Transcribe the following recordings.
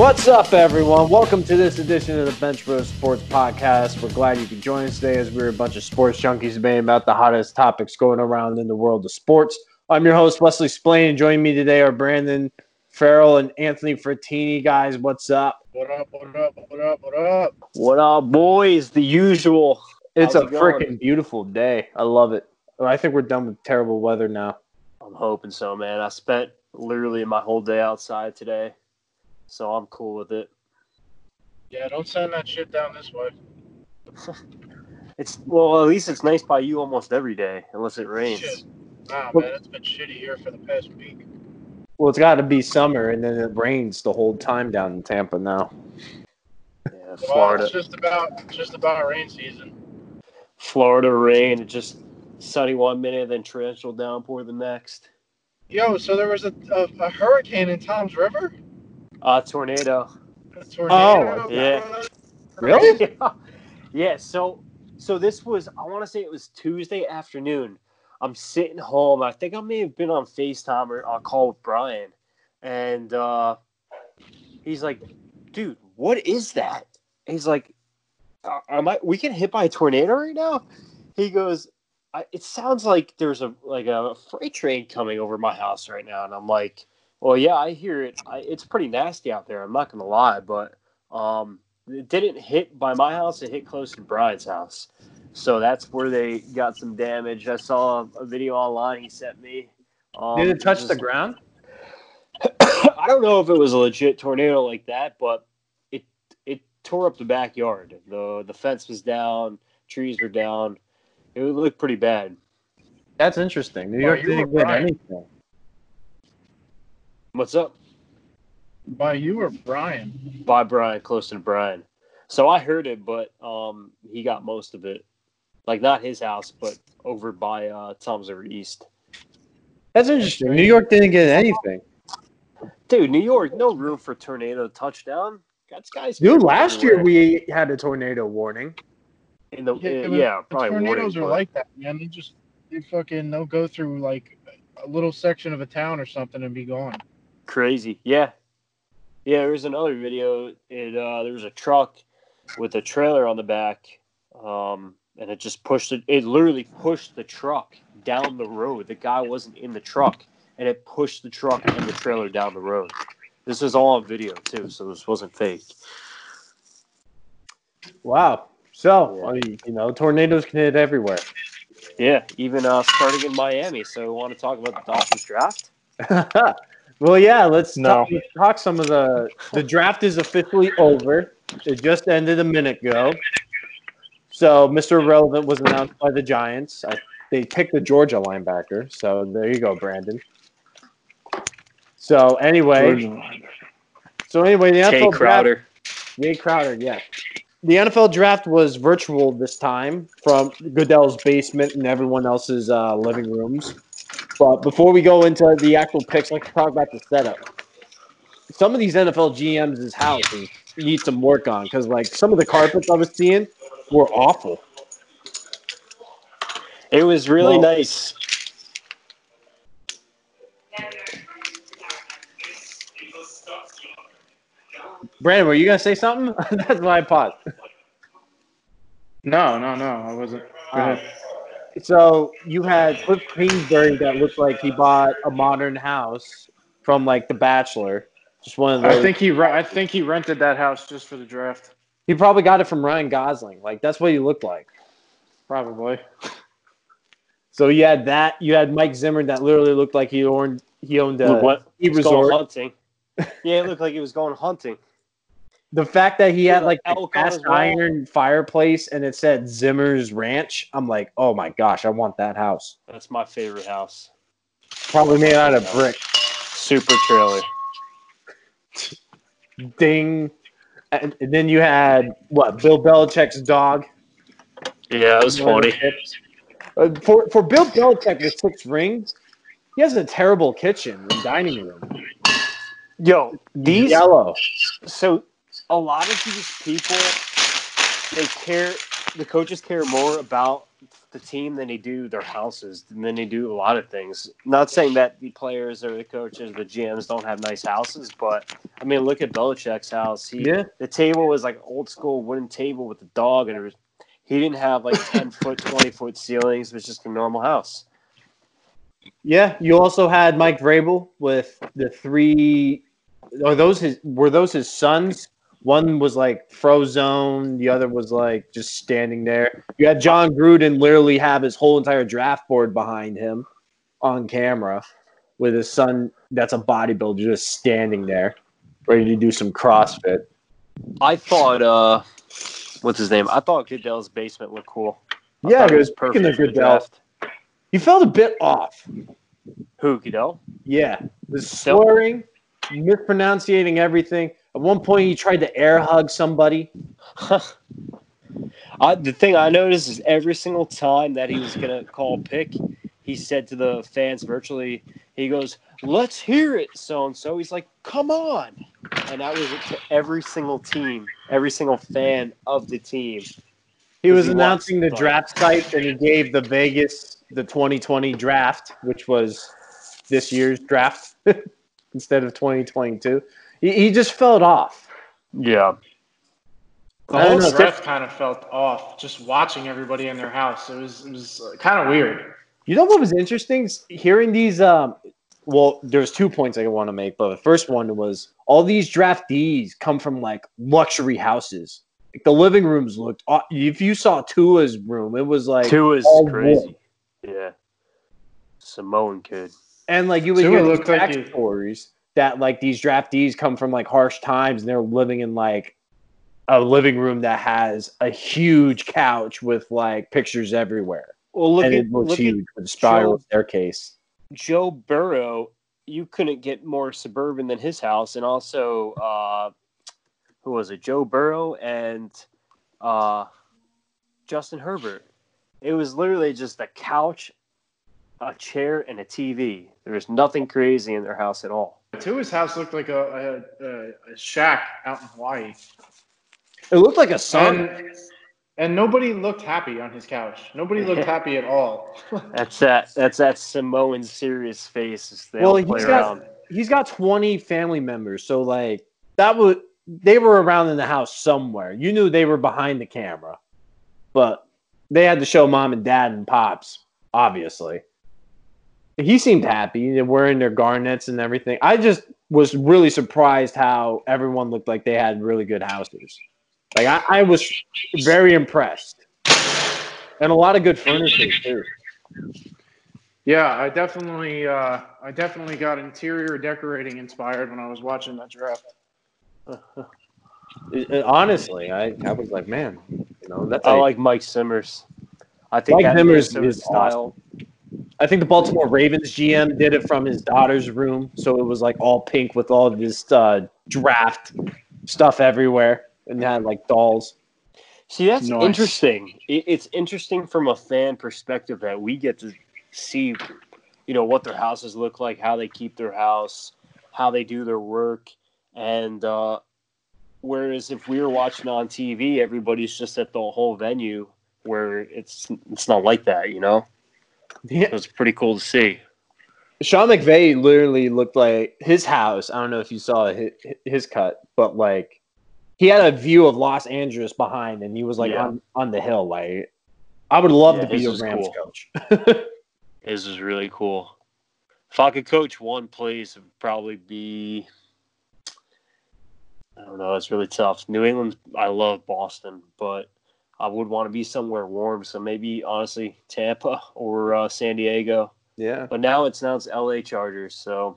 What's up, everyone? Welcome to this edition of the Bench Bros Sports Podcast. We're glad you could join us today as we're a bunch of sports junkies debating about the hottest topics going around in the world of sports. I'm your host, Wesley Splain, and joining me today are Brandon Farrell and Anthony Frattini. Guys, what's up? What up? What up? What up? What up? What up, boys? The usual. It's How's a it freaking beautiful day. I love it. I think we're done with terrible weather now. I'm hoping so, man. I spent literally my whole day outside today, so I'm cool with it. Yeah, don't send that shit down this way. It's well, at least it's nice by you almost every day, unless it rains. Shit. Nah, Well- man, it's been shitty here for the past week. Well, it's got to be summer, and then it rains the whole time down in Tampa now. Yeah, Well, Florida, it's just about just about rain season. Florida rain, just sunny one minute, then torrential downpour the next. Yo, so there was a, a, a hurricane in Tom's River. Uh, tornado. A tornado. Oh, yeah. Really? yeah. yeah. So, so this was. I want to say it was Tuesday afternoon. I'm sitting home. I think I may have been on Facetime or on call with Brian, and uh, he's like, "Dude, what is that?" He's like, "Uh, "Am I? We get hit by a tornado right now?" He goes, I, "It sounds like there's a like a freight train coming over my house right now," and I'm like, "Well, yeah, I hear it. I, it's pretty nasty out there. I'm not gonna lie, but um, it didn't hit by my house. It hit close to Brian's house." So that's where they got some damage. I saw a video online he sent me. Um, Did it touch just- the ground? I don't know if it was a legit tornado like that, but it it tore up the backyard. the The fence was down, trees were down. It looked pretty bad. That's interesting. New York you didn't were get anything. What's up? By you or Brian? By Brian, close to Brian. So I heard it, but um, he got most of it. Like not his house, but over by uh, Tom's River East. That's interesting. New York didn't get anything. Dude, New York, no room for tornado touchdown. Got guys. Dude, last year we had a tornado warning. in the Yeah, yeah, but yeah The probably tornadoes warning, are but- like that, man. They just they fucking they'll go through like a little section of a town or something and be gone. Crazy. Yeah. Yeah, there was another video. It uh there was a truck with a trailer on the back. Um and it just pushed it it literally pushed the truck down the road. The guy wasn't in the truck and it pushed the truck and the trailer down the road. This is all on video too, so this wasn't fake. Wow. So, Yeah. I mean, you know, tornadoes can hit everywhere. Yeah, even uh starting in Miami. So want to talk about the Dolphins draft? well, yeah, let's, No. talk, talk some of the. The draft is officially over. It just ended a minute ago. So, Mr. Relevant was announced by the Giants. I, they picked the Georgia linebacker. So, there you go, Brandon. So, anyway. So, anyway, the NFL Tae draft- Crowder. Tae Crowder, yeah. The NFL draft was virtual this time from Goodell's basement and everyone else's uh, living rooms. But before we go into the actual picks, let's talk about the setup. Some of these NFL GMs' houses need some work on because, like, some of the carpets I was seeing were awful. It was really Well- nice. Brandon, were you gonna say something? That's why I paused. No, no, no, I wasn't. Go Uh, ahead. So you had Cliff Kingsbury that looked like he bought a modern house from like The Bachelor. Just one of those. I think he re- I think he rented that house just for the draft. He probably got it from Ryan Gosling. Like that's what he looked like. Probably. So you had that. You had Mike Zimmer that literally looked like he owned he owned a what? He was going resort. hunting. Yeah, it looked like he was going hunting. The fact that he had like a Elk on his cast iron fireplace and it said Zimmer's Ranch, I'm like, oh my gosh, I want that house. That's my favorite house. Probably made out of brick. Super trailer. Ding. And, and then you had what? Bill Belichick's dog. Yeah, it was funny. Uh, for for Bill Belichick with six rings, he has a terrible kitchen and dining room. Yo, these Yellow. so a lot of these people they care the coaches care more about the team than they do their houses, and then they do a lot of things. Not saying that the players or the coaches, the GMs don't have nice houses, but I mean, look at Belichick's house. He, Yeah. The table was like old school wooden table with a dog, and it was, he didn't have like ten foot, twenty foot ceilings. It was just a normal house. Yeah, you also had Mike Vrabel with the three. Are those his? Were those his sons? One was like frozone. The other was like just standing there. You had Jon Gruden literally have his whole entire draft board behind him on camera, with his son that's a bodybuilder just standing there, ready to do some CrossFit. I thought, uh, what's his name? I thought Goodell's basement looked cool. I Yeah, it was perfect. the Goodell. He felt a bit off. Who Goodell? Yeah, the slurring, mispronouncing everything. At one point, he tried to air hug somebody. I, the thing I noticed is every single time that he was gonna call pick, he said to the fans virtually, he goes, "Let's hear it, so and so." He's like, "Come on," and that was it to every single team, every single fan of the team. He was he announcing the draft site, and he gave the Vegas the 2020 draft, which was this year's draft instead of 2022. He, he just felt off. Yeah, The whole know. draft kind of felt off just watching everybody in their house. It was it was kind of weird. You know what was interesting? Hearing these, um, well, there's two points I want to make, but the first one was all these draftees come from like luxury houses. Like the living rooms looked. If you saw Tua's room, it was like Tua's is all crazy. Yeah, Samoan kid. And like you would Tua hear these looked like he- backstories that like these draftees come from like harsh times and they're living in like a living room that has a huge couch with like pictures everywhere. Well, look and at it looks look at huge with a spiral Joe- staircase. Joe Burrow, you couldn't get more suburban than his house, and also uh, who was it? Joe Burrow and uh, Justin Herbert. It was literally just a couch, a chair, and a TV. There was nothing crazy in their house at all. Tua's house looked like a a, a, a shack out in Hawaii, It looked like a sun. and and nobody looked happy on his couch. Nobody looked happy at all. That's that. That's that Samoan serious face. as They Well, he's got- around. He's got 20 family members, so like that would they were around in the house somewhere. You knew they were behind the camera, but they had to show mom and dad and pops, obviously. He seemed happy. They're wearing their garnets and everything. I just was really surprised how everyone looked like they had really good houses. Like I, I was very impressed, and a lot of good furniture too. Yeah, I definitely uh, I definitely got interior decorating inspired when I was watching that draft. It- it- honestly, I, I was like, man, you know, that's I a- like Mike Zimmer's. I think Mike that Zimmer's Minnesota is awesome. I think the Baltimore Ravens GM did it from his daughter's room, so it was like all pink with all this uh, draft stuff everywhere, and had like dolls. See, that's Nice. interesting. It's interesting from a fan perspective that we get to see, you know, what their houses look like, how they keep their house, how they do their work, and uh, whereas if we were watching on TV, everybody's just at the whole venue where it's it's not like that, you know. Yeah. It was pretty cool to see. Sean McVay literally looked like his house. I don't know if you saw his, his cut, but like he had a view of Los Angeles behind, and he was like Yeah. on, on the hill. Like I would love Yeah, to be a Rams cool. coach. His was really cool. If I could coach one place, it would probably be. I don't know. It's really tough. New England, I love Boston, but I would want to be somewhere warm. So maybe, honestly, Tampa or uh, San Diego. yeah. But now it's now it's L.A. Chargers. So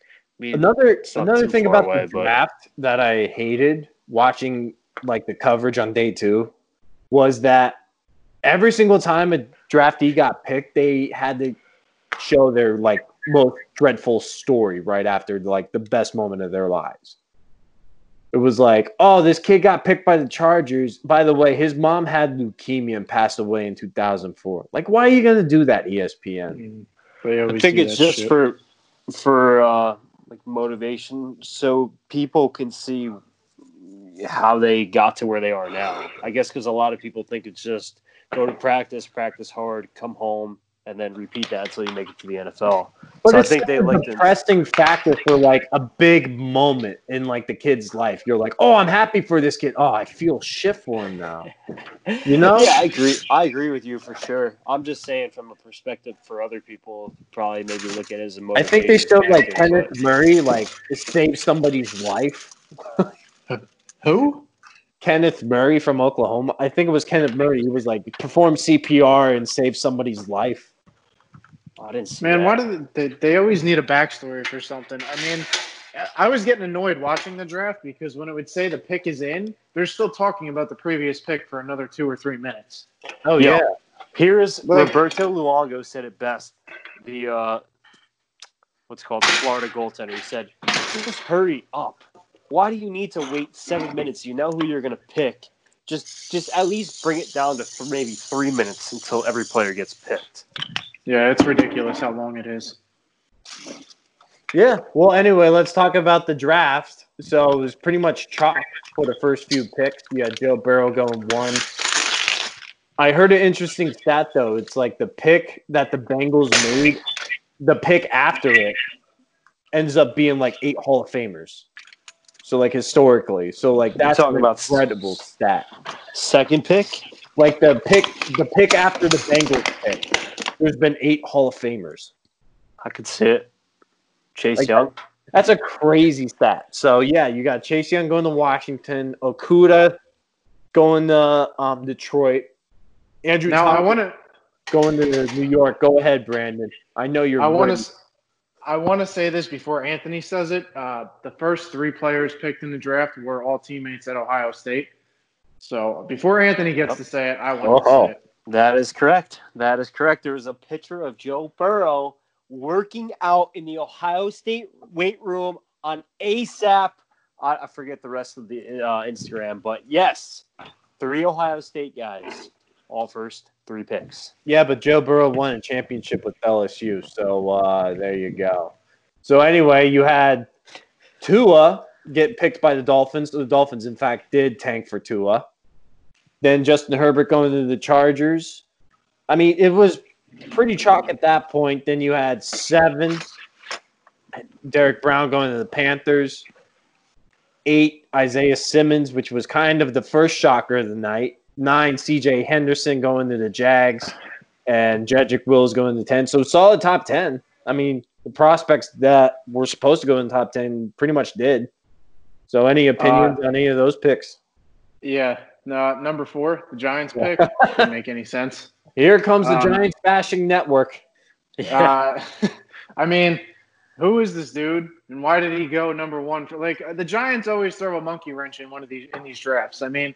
I mean, Another another thing about away, the but- draft that I hated watching like the coverage on day two was that every single time a draftee got picked, they had to show their like most dreadful story right after like the best moment of their lives. It was like, oh, this kid got picked by the Chargers. By the way, his mom had leukemia and passed away in 2004. Like, why are you going to do that, ESPN? I think it's just shit. for for uh, like motivation, so people can see how they got to where they are now. I guess because a lot of people think it's just go to practice, practice hard, come home, and then repeat that until you make it to the NFL. But so I it's think they a like to. depressing factor for like a big moment in like the kid's life. You're like, oh, I'm happy for this kid. Oh, I feel shit for him now. You know? Yeah, I agree. I agree with you for sure. I'm just saying from a perspective for other people, probably maybe look at it as a I think they motivation showed like Kenneth but- Murray like saved somebody's life. Who? Kenneth Murray from Oklahoma. I think it was Kenneth Murray. He was like performed CPR and saved somebody's life. I didn't see Man, that. why do they, they always need a backstory for something? I mean, I was getting annoyed watching the draft because when it would say the pick is in, they're still talking about the previous pick for another two or three minutes. Oh Yeah. yeah. Here is Well- Roberto Luongo said it best. The uh, what's called the Florida goaltender. He said, "Just hurry up. Why do you need to wait seven minutes? You know who you're going to pick. Just, just at least bring it down to th- maybe three minutes until every player gets picked." Yeah, it's ridiculous how long it is. Yeah. Well, anyway, let's talk about the draft. So it was pretty much chalk for the first few picks. You had Joe Burrow going one. I heard an interesting stat though. It's like the pick that the Bengals made, the pick after it ends up being like eight Hall of Famers. So like historically, so like that's talking an about- incredible stat. Second pick. Like the pick, the pick after the Bengals pick, there's been eight Hall of Famers. I could see it. Chase Like- Young. That's a crazy stat. So yeah, you got Chase Young going to Washington, Okudah going to um, Detroit, Andrew Now I want to going to New York. Go ahead, Brandon. I know you're. I want to I want to say this before Anthony says it. Uh, the first three players picked in the draft were all teammates at Ohio State. So before Anthony gets to say it, I want Oh. to say it. That is correct. That is correct. There was a picture of Joe Burrow working out in the Ohio State weight room on ASAP. I, I forget the rest of the uh, Instagram, but yes, three Ohio State guys, all first three picks. Yeah, but Joe Burrow won a championship with LSU, so uh, there you go. So anyway, you had Tua get picked by the Dolphins. The Dolphins, in fact, did tank for Tua. Then Justin Herbert going to the Chargers. I mean, it was pretty chalk at that point. Then you had seven. Derrick Brown going to the Panthers. Eight, Isaiah Simmons, which was kind of the first shocker of the night. Nine, CJ Henderson going to the Jags. And Jedrick Wills going to 10. So solid top 10. I mean, the prospects that were supposed to go in the top 10 pretty much did. So any opinions uh, on any of those picks? Yeah. No, number four, the Giants pick. Didn't make any sense. Here comes the Um, Giants bashing network. Uh, I mean, who is this dude, and why did he go number one? For like the Giants always throw a monkey wrench in one of these in these drafts. I mean,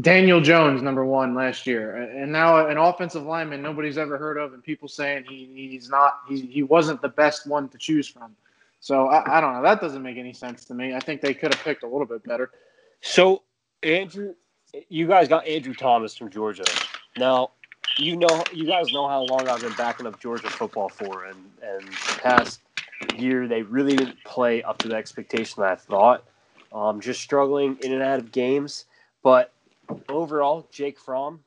Daniel Jones number one last year, and now an offensive lineman nobody's ever heard of, and people saying he he's not he he wasn't the best one to choose from. So I, I don't know. That doesn't make any sense to me. I think they could have picked a little bit better. So, Andrew, you guys got Andrew Thomas from Georgia. Now, you know, you guys know how long I've been backing up Georgia football for, and and past year they really didn't play up to the expectation that I thought. Um, just struggling in and out of games, but overall, Jake Fromm,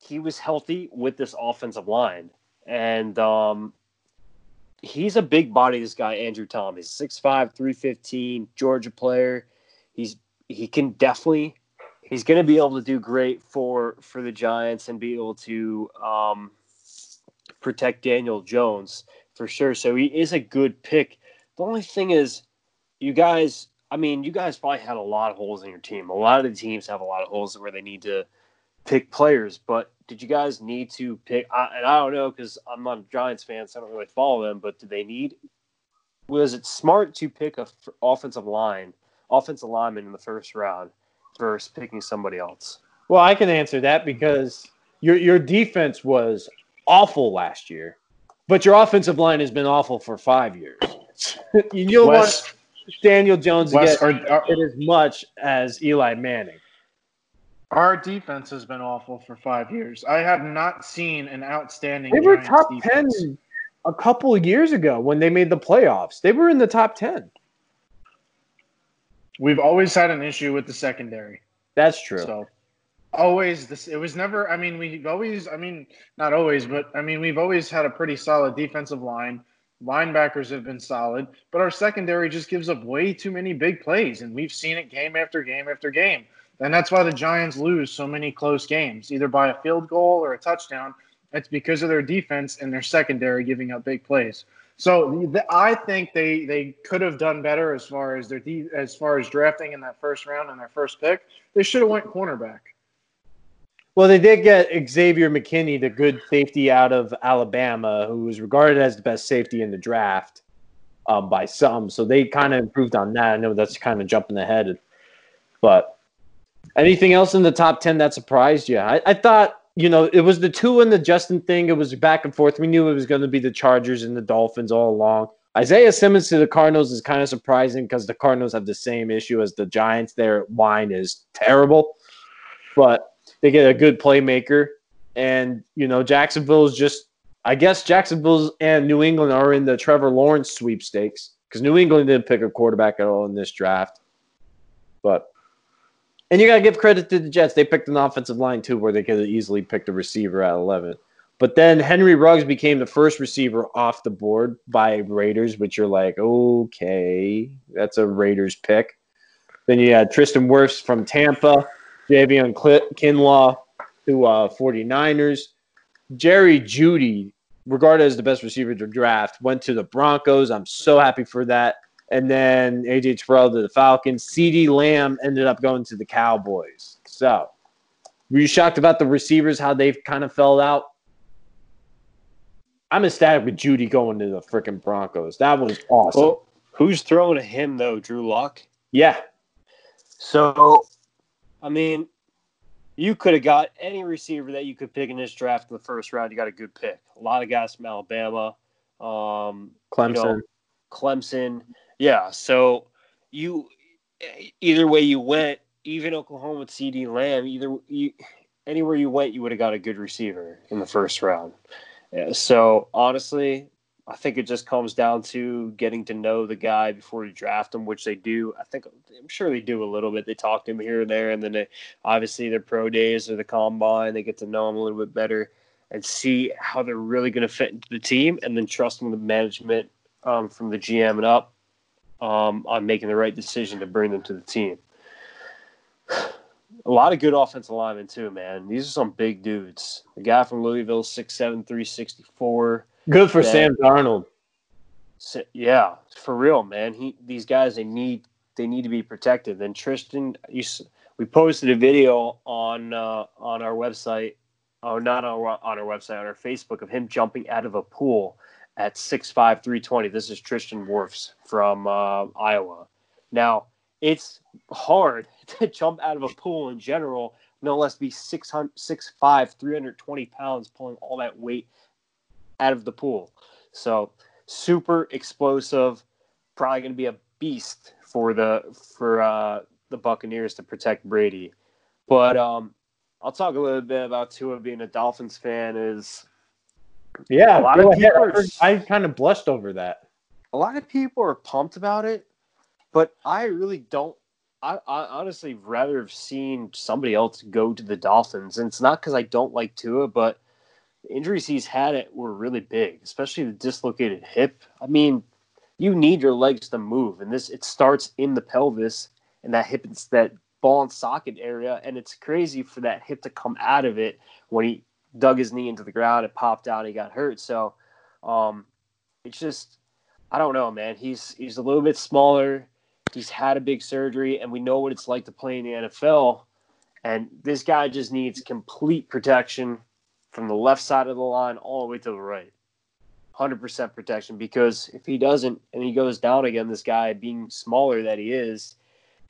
he was healthy with this offensive line, and um, he's a big body. This guy, Andrew Thomas, 6'5", 315, Georgia player. He's he can definitely he's going to be able to do great for for the Giants and be able to um, protect Daniel Jones for sure. So he is a good pick. The only thing is, you guys. I mean, you guys probably had a lot of holes in your team. A lot of the teams have a lot of holes where they need to pick players. But did you guys need to pick? I, and I don't know because I'm not a Giants fan, so I don't really follow them. But did they need? Was it smart to pick a f- offensive line, offensive lineman in the first round versus picking somebody else? Well, I can answer that because your your defense was awful last year, but your offensive line has been awful for five years. You'll Wes, want Daniel Jones to Wes, get our, our, it as much as Eli Manning. our defense has been awful for five years. I have not seen an outstanding. They were Giants top defense. ten a couple of years ago when they made the playoffs. They were in the top ten. We've always had an issue with the secondary. That's true. So always this it was never i mean we've always i mean not always but i mean we've always had a pretty solid defensive line linebackers have been solid but our secondary just gives up way too many big plays and we've seen it game after game after game and that's why the giants lose so many close games either by a field goal or a touchdown it's because of their defense and their secondary giving up big plays so the, i think they they could have done better as far as their de- as far as drafting in that first round and their first pick they should have went cornerback Well, they did get Xavier McKinney, the good safety out of Alabama, who was regarded as the best safety in the draft um, by some. So they kind of improved on that. I know that's kind of jumping ahead. But anything else in the top 10 that surprised you? I, I thought, you know, it was the two and the Justin thing. It was back and forth. We knew it was going to be the Chargers and the Dolphins all along. Isaiah Simmons to the Cardinals is kind of surprising because the Cardinals have the same issue as the Giants. Their line is terrible. But they get a good playmaker. And, you know, Jacksonville is just, I guess Jacksonville and New England are in the Trevor Lawrence sweepstakes because New England didn't pick a quarterback at all in this draft. But, and you got to give credit to the Jets. They picked an offensive line too, where they could have easily picked a receiver at 11. But then Henry Ruggs became the first receiver off the board by Raiders, which you're like, okay, that's a Raiders pick. Then you had Tristan Wirfs from Tampa. Javon Kinlaw to uh, 49ers. Jerry Jeudy, regarded as the best receiver to draft, went to the Broncos. I'm so happy for that. And then AJ Terrell to the Falcons. CeeDee Lamb ended up going to the Cowboys. So, were you shocked about the receivers, how they've kind of fell out? I'm ecstatic with Jeudy going to the freaking Broncos. That was awesome. Well, who's throwing to him though? Drew Lock. yeah. So, I mean, you could have got any receiver that you could pick in this draft in the first round. You got a good pick. A lot of guys from Alabama, um, Clemson. you know, Clemson. Yeah. So you either way you went, even Oklahoma with CeeDee Lamb, either you anywhere you went, you would have got a good receiver in the first round. Yeah, so honestly, I think it just comes down to getting to know the guy before you draft him, which they do. I think I'm sure they do a little bit. They talk to him here and there, and then they, obviously their pro days or the combine, they get to know him a little bit better and see how they're really going to fit into the team, and then trust trusting the management um, from the GM and up um, on making the right decision to bring them to the team. A lot of good offensive linemen too, man. These are some big dudes. The guy from Louisville, 6'7", 364. Good for. Sam Darnold. Yeah, for real, man. He these guys they need they need to be protected. Then Tristan, you, we posted a video on uh, on our website, oh not on our, on our website on our Facebook of him jumping out of a pool at 6'5", 320. This is Tristan Wirfs from uh, Iowa. Now it's hard to jump out of a pool in general, no less be 600, 6'5", 320 pounds, pulling all that weight out of the pool. So super explosive, probably going to be a beast for the for uh, the Buccaneers to protect Brady. But um, I'll talk a little bit about Tua being a Dolphins fan. Is Yeah, A lot of people I are- I kind of blushed over that. a lot of people are pumped about it, but I really don't. I, I honestly rather have seen somebody else go to the Dolphins, and it's not because I don't like Tua, but the injuries he's had it were really big, especially the dislocated hip. I mean, you need your legs to move, and this it starts in the pelvis and that hip, that ball and socket area, and it's crazy for that hip to come out of it when he dug his knee into the ground, it popped out, he got hurt. So, um, it's just I don't know, man. He's he's a little bit smaller. He's had a big surgery, and we know what it's like to play in the NFL. And this guy just needs complete protection from the left side of the line all the way to the right. 100% protection because if he doesn't and he goes down again, this guy being smaller that he is,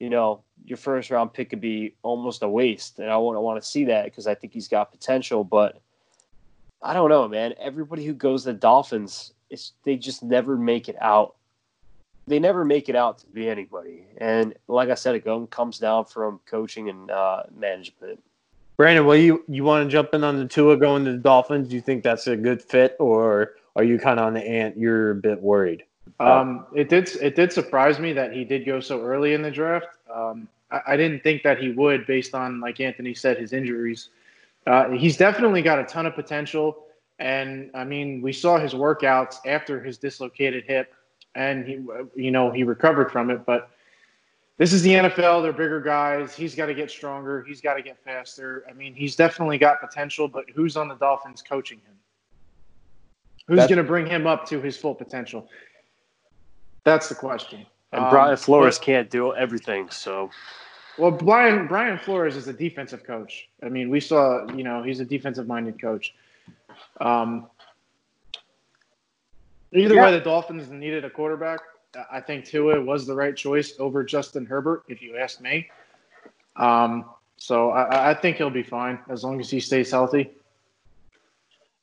you know, your first round pick could be almost a waste. And I wouldn't want to see that because I think he's got potential. But I don't know, man. Everybody who goes to the Dolphins, it's, they just never make it out. They never make it out to be anybody. And like I said, it comes down from coaching and uh, management. Brandon, well, you you want to jump in on the Tua going to the Dolphins? Do you think that's a good fit, or are you kind of on the ant? You're a bit worried. Um, it did it did surprise me that he did go so early in the draft. Um, I, I didn't think that he would, based on like Anthony said, his injuries. Uh, he's definitely got a ton of potential, and I mean, we saw his workouts after his dislocated hip, and he, you know, he recovered from it. But this is the NFL; they're bigger guys. He's got to get stronger. He's got to get faster. I mean, he's definitely got potential, but who's on the Dolphins coaching him? Who's going to bring him up to his full potential? That's the question. And Um, Brian Flores but- can't do everything, so well, Brian Brian Flores is a defensive coach. I mean, we saw, you know, he's a defensive minded coach. Um, either Yeah. way, the Dolphins needed a quarterback. I think Tua was the right choice over Justin Herbert, if you ask me. Um, so I, I think he'll be fine as long as he stays healthy.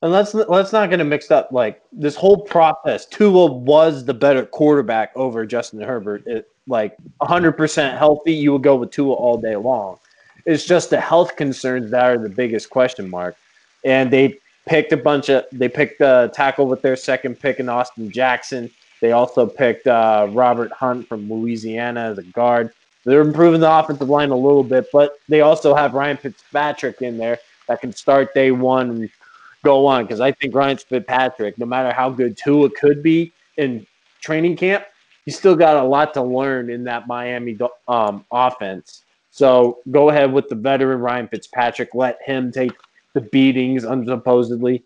And let's let's not get it mixed up. Like this whole process, Tua was the better quarterback over Justin Herbert. It, like 100% healthy, you would go with Tua all day long. It's just the health concerns that are the biggest question mark. And they picked a bunch of they picked a tackle with their second pick in Austin Jackson. They also picked uh, Robert Hunt from Louisiana as a guard. They're improving the offensive line a little bit, but they also have Ryan Fitzpatrick in there that can start day one go on because I think Ryan Fitzpatrick, no matter how good Tua could be in training camp, he's still got a lot to learn in that Miami um, offense. So go ahead with the veteran Ryan Fitzpatrick. Let him take the beatings, supposedly.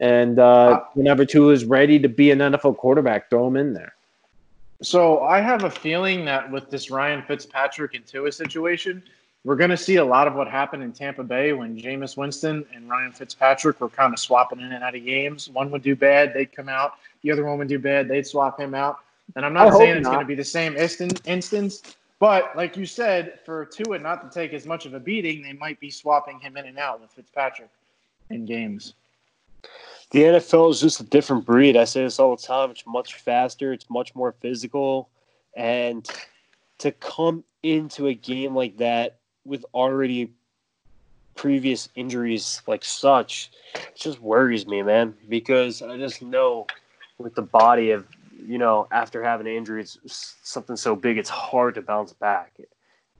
And uh, whenever Tua is ready to be an NFL quarterback, throw him in there. So I have a feeling that with this Ryan Fitzpatrick and Tua situation, we're going to see a lot of what happened in Tampa Bay when Jameis Winston and Ryan Fitzpatrick were kind of swapping in and out of games. One would do bad, they'd come out. The other one would do bad, they'd swap him out. And I'm not hope saying it's not. going to be the same instant, instance, but like you said, for Tua not to take as much of a beating, they might be swapping him in and out with Fitzpatrick in games. the NFL is just a different breed. I say this all the time. It's much faster. It's much more physical, and to come into a game like that with already previous injuries like such, it just worries me, man. Because I just know with the body of you know after having an injury, it's something so big. It's hard to bounce back.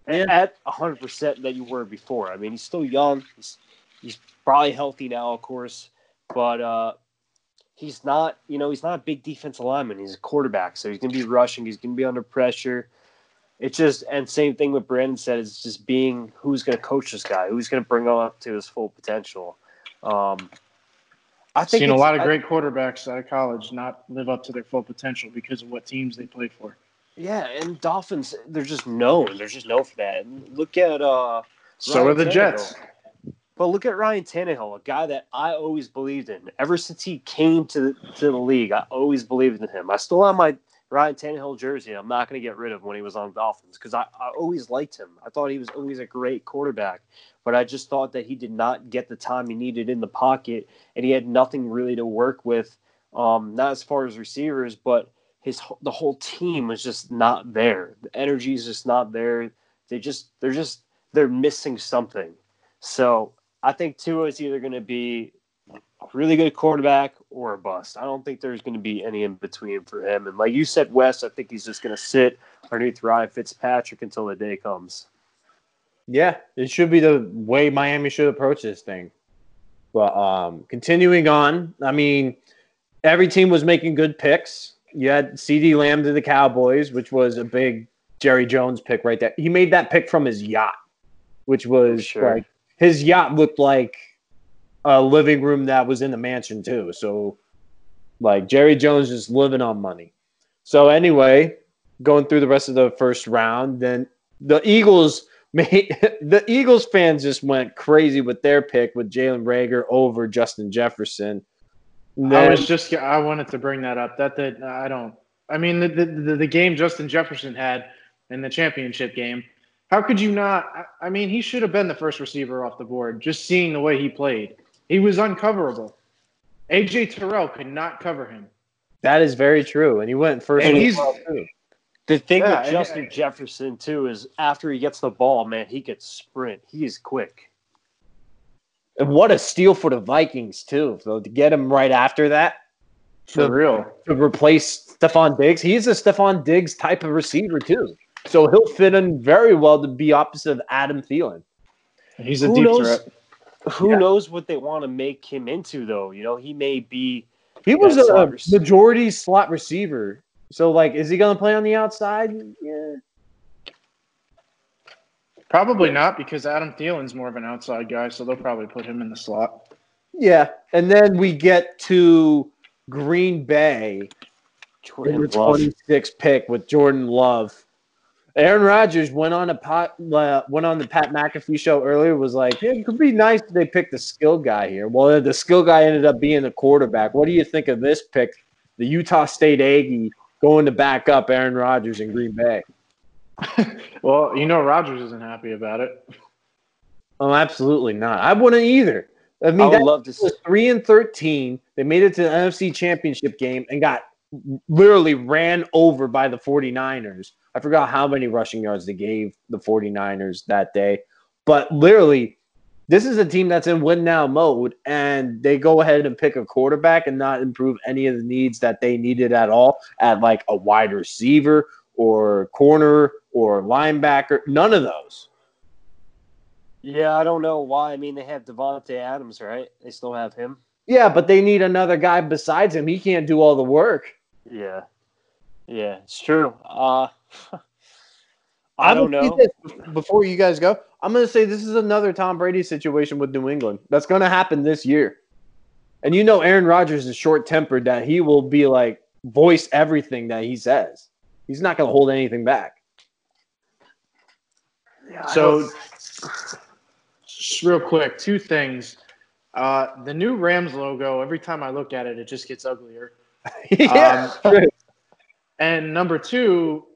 And at 100% that you were before. I mean, he's still young. He's, he's probably healthy now, of course, but uh, he's not, you know, he's not a big defensive lineman. He's a quarterback, so he's going to be rushing. He's going to be under pressure. It's just, and same thing with Brandon said, it's just being who's going to coach this guy, who's going to bring him up to his full potential. Um, I I've think seen a lot of I- great quarterbacks out of college not live up to their full potential because of what teams they play for. yeah, and Dolphins, they're just known. They're just known for that. And look at uh, So Ryan are the Tannehill. Jets. But look at Ryan Tannehill, a guy that I always believed in. Ever since he came to the, to the league, I always believed in him. I still have my Ryan Tannehill jersey. I'm not going to get rid of when he was on Dolphins because I, I always liked him. I thought he was always a great quarterback, but I just thought that he did not get the time he needed in the pocket, and he had nothing really to work with. Um, not as far as receivers, but his the whole team was just not there. The energy is just not there. They just they're just they're missing something. So I think Tua is either going to be a really good quarterback or a bust. I don't think there's going to be any in between for him. And like you said, Wes, I think he's just going to sit underneath Ryan Fitzpatrick until the day comes. Yeah, it should be the way Miami should approach this thing. But um, continuing on, I mean, every team was making good picks. You had CeeDee Lamb to the Cowboys, which was a big Jerry Jones pick right there. He made that pick from his yacht, which was Sure. like his yacht looked like a living room that was in the mansion too. So, like Jerry Jones just living on money. So anyway, going through the rest of the first round, then the Eagles made the Eagles fans just went crazy with their pick with Jalen Reagor over Justin Jefferson. And I was just I wanted to bring that up. That that I don't. I mean the the, the, the game Justin Jefferson had in the championship game. How could you not? I mean, he should have been the first receiver off the board. Just seeing the way he played, he was uncoverable. AJ Terrell could not cover him. that is very true, and he went first. And he's- too. The thing Yeah, with Justin Jefferson too is after he gets the ball, man, he gets sprint. He is quick. and what a steal for the Vikings too. So to get him right after that For to, real. to replace Stefon Diggs, he's a Stefon Diggs type of receiver too. So he'll fit in very well to be opposite of Adam Thielen. He's a Who deep knows? threat. Who Yeah. knows what they want to make him into, though? You know, he may be. He was a slot rec- majority slot receiver. So, like, is he going to play on the outside? Yeah. Probably not because Adam Thielen's more of an outside guy, so they'll probably put him in the slot. Yeah. And then we get to Green Bay, Jordan number Love. 26 pick with Jordan Love. Aaron Rodgers went on a pot, uh, went on the Pat McAfee show earlier. Was like, yeah, it could be nice if they picked the skill guy here. Well, the skill guy ended up being the quarterback. What do you think of this pick? The Utah State Aggie going to back up Aaron Rodgers in Green Bay. Well, you know Rodgers isn't happy about it. Oh, absolutely not. I wouldn't either. I I mean, would that love to. See, three and thirteen. They made it to the NFC Championship game and got literally ran over by the 49ers. I forgot how many rushing yards they gave the 49ers that day. But literally, this is a team that's in win now mode, and they go ahead and pick a quarterback and not improve any of the needs that they needed at all at like a wide receiver or corner or linebacker. None of those. yeah, I don't know why. I mean, they have Davante Adams, right? They still have him. Yeah, but they need another guy besides him. He can't do all the work. Yeah, yeah, it's true. Uh, I don't know. before you guys go, I'm going to say this is another Tom Brady situation with New England. That's going to happen this year. And you know, Aaron Rodgers is short tempered that he will be like voice everything that he says. He's not going to hold anything back. Yeah, So, just real quick, two things. Uh, the new Rams logo, every time I look at it, it just gets uglier. yeah. Um, And number two,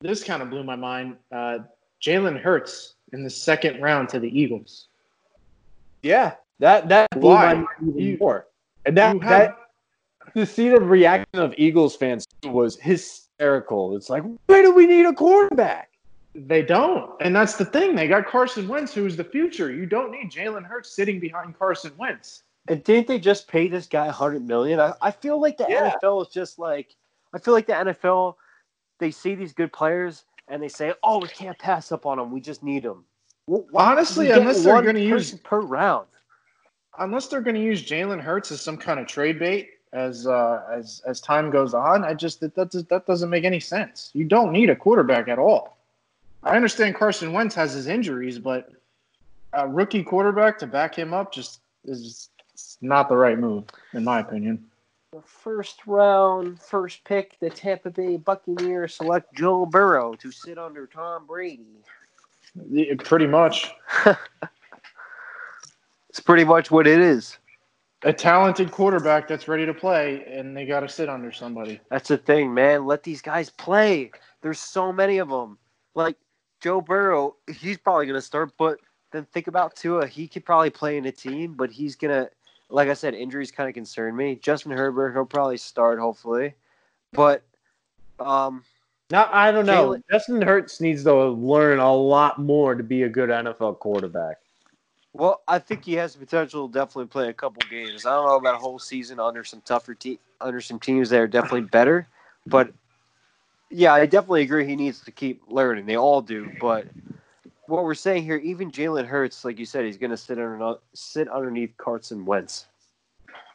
this kind of blew my mind. Uh, Jalen Hurts in the second round to the Eagles. yeah. That that blew Why? my mind even more. And that, You that have, to see the reaction of Eagles fans was hysterical. It's like, why do we need a quarterback? they don't, and that's the thing. They got Carson Wentz, who's the future. You don't need Jalen Hurts sitting behind Carson Wentz. And didn't they just pay this guy a hundred million? I, I feel like the Yeah. NFL is just like I feel like the NFL. They see these good players and they say, "Oh, we can't pass up on them. We just need them." Well, Honestly, unless they're one gonna use- per round. Unless they're going to use Jalen Hurts as some kind of trade bait as uh, as as time goes on, I just that that, does, that doesn't make any sense. You don't need a quarterback at all. I understand Carson Wentz has his injuries, but a rookie quarterback to back him up just is it's not the right move, in my opinion. The first round, first pick, the Tampa Bay Buccaneers select Joe Burrow to sit under Tom Brady. Yeah, Pretty much It's pretty much what it is. a talented quarterback that's ready to play, and they got to sit under somebody. That's the thing, man. Let these guys play. There's so many of them. Like Joe Burrow, he's probably going to start, but then think about Tua. He could probably play in a team, but he's going to, like I said, injuries kind of concern me. Justin Herbert, he'll probably start, hopefully. But, um, Now I don't know. Jalen- Justin Hurts needs to learn a lot more to be a good NFL quarterback. well, I think he has the potential to definitely play a couple games. I don't know about a whole season under some tougher te- under some teams that are definitely better, but yeah, I definitely agree he needs to keep learning. They all do, but what we're saying here, even Jalen Hurts, like you said, he's going to sit under sit underneath Carson Wentz.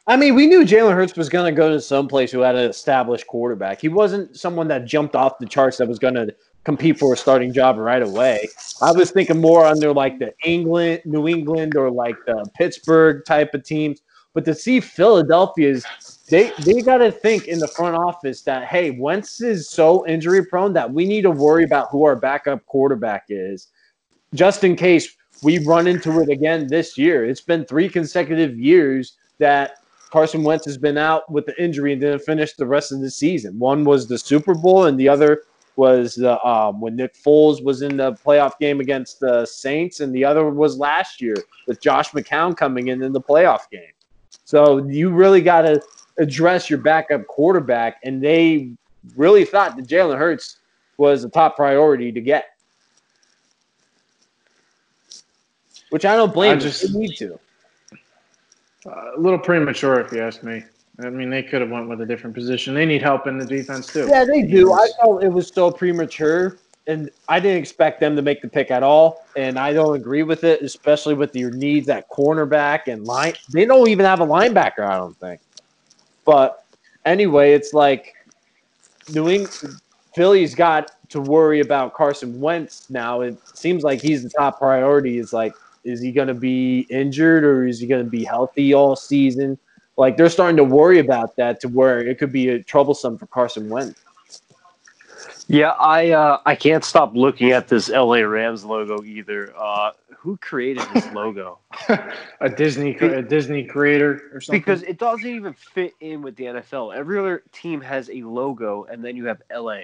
I mean, we knew Jalen Hurts was going to go to some place who had an established quarterback. He wasn't someone that jumped off the charts that was going to compete for a starting job right away. I was thinking more under like the England, New England, or like the Pittsburgh type of teams. But to see Philadelphia's, they they got to think in the front office that hey, Wentz is so injury prone that we need to worry about who our backup quarterback is, just in case we run into it again this year. It's been three consecutive years that Carson Wentz has been out with the injury and didn't finish the rest of the season. One was the Super Bowl, and the other was the um, when Nick Foles was in the playoff game against the Saints, and the other was last year with Josh McCown coming in in the playoff game. So you really got to address your backup quarterback, and they really thought that Jalen Hurts was a top priority to get, which I don't blame. I just- They need to. Uh, a little premature, if you ask me. I mean, they could have went with a different position. They need help in the defense too. Yeah, they do. I felt it was so premature and I didn't expect them to make the pick at all, and I don't agree with it, especially with your needs at cornerback and line. They don't even have a linebacker, I don't think. But anyway, it's like New England, Philly's got to worry about Carson Wentz now. It seems like he's the top priority. Is like, is he going to be injured or is he going to be healthy all season? Like they're starting to worry about that to where it could be troublesome for Carson Wentz. Yeah, I uh, I can't stop looking at this LA Rams logo either. Uh, who created this logo? a Disney a Disney creator or something. Because it doesn't even fit in with the NFL. Every other team has a logo, and then you have LA.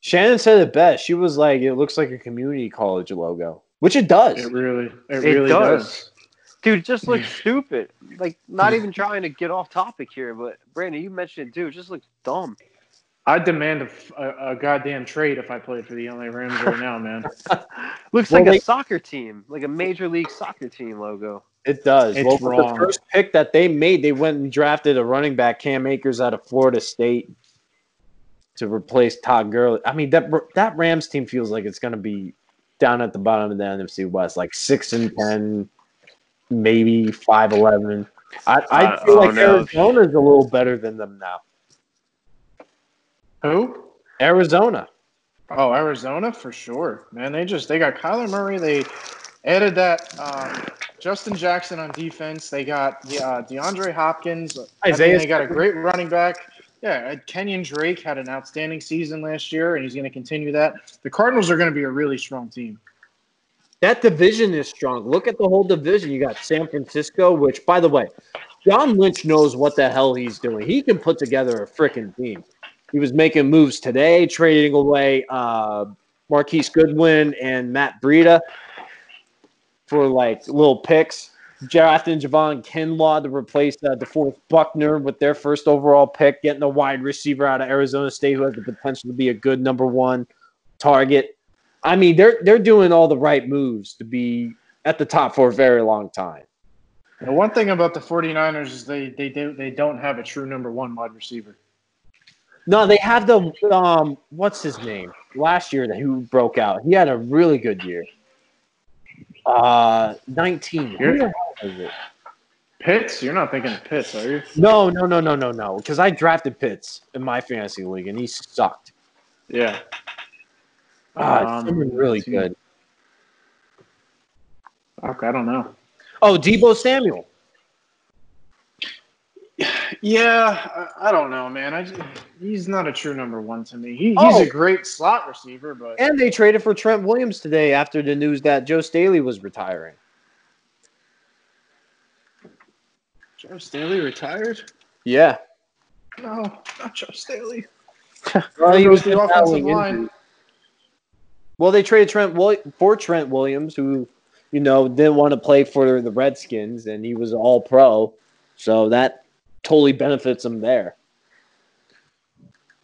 Shannon said it best. She was like, "It looks like a community college logo," which it does. it really it, It really does. does. Dude, it just looks stupid. Like, not even trying to get off topic here, but Brandon, you mentioned it, dude. It just looks dumb. I'd demand a, a, a goddamn trade if I played for the LA Rams right now, man. Looks Well, like they- a soccer team, like a major league soccer team logo. It does. It's well, with wrong. the first pick that they made, they went and drafted a running back, Cam Akers, out of Florida State, to replace Todd Gurley. I mean, that that Rams team feels like it's going to be down at the bottom of the NFC West, like six and ten, maybe five eleven. I, I I feel don't like know. Arizona's a little better than them now. Who? Arizona. Oh, Arizona for sure, man. They just they got Kyler Murray. They added that um, Justin Jackson on defense. They got uh, DeAndre Hopkins. I mean, Isaiah they got a great running back. Yeah, uh, Kenyan Drake had an outstanding season last year, and he's going to continue that. The Cardinals are going to be a really strong team. That division is strong. Look at the whole division. You got San Francisco, which, by the way, John Lynch knows what the hell he's doing. He can put together a freaking team. He was making moves today, trading away uh, Marquise Goodwin and Matt Breida for like little picks. Drafting Javon Kinlaw to replace uh, DeForest Buckner with their first overall pick, getting a wide receiver out of Arizona State who has the potential to be a good number one target. I mean, they're they're doing all the right moves to be at the top for a very long time. The one thing about the 49ers is they they do, they don't have a true number one wide receiver. No, they have the um, what's his name last year that who broke out. He had a really good year. Uh, nineteen. Who is it? Pitts, you're not thinking of Pitts, are you? No, no, no, no, no, no. Because I drafted Pitts in my fantasy league and he sucked. Yeah. Uh, Um, someone really let's good. Fuck, I don't know. Oh, Deebo Samuel. Yeah, I, I don't know, man. I just, he's not a true number one to me. He, he's Oh. a great slot receiver, but And they traded for Trent Williams today after the news that Joe Staley was retiring. Joe Staley retired? Yeah. No, not Joe Staley. Well, he was the offensive line. injury. Well, they traded Trent Will- for Trent Williams, who you know didn't want to play for the Redskins, and he was all pro, so that totally benefits him there.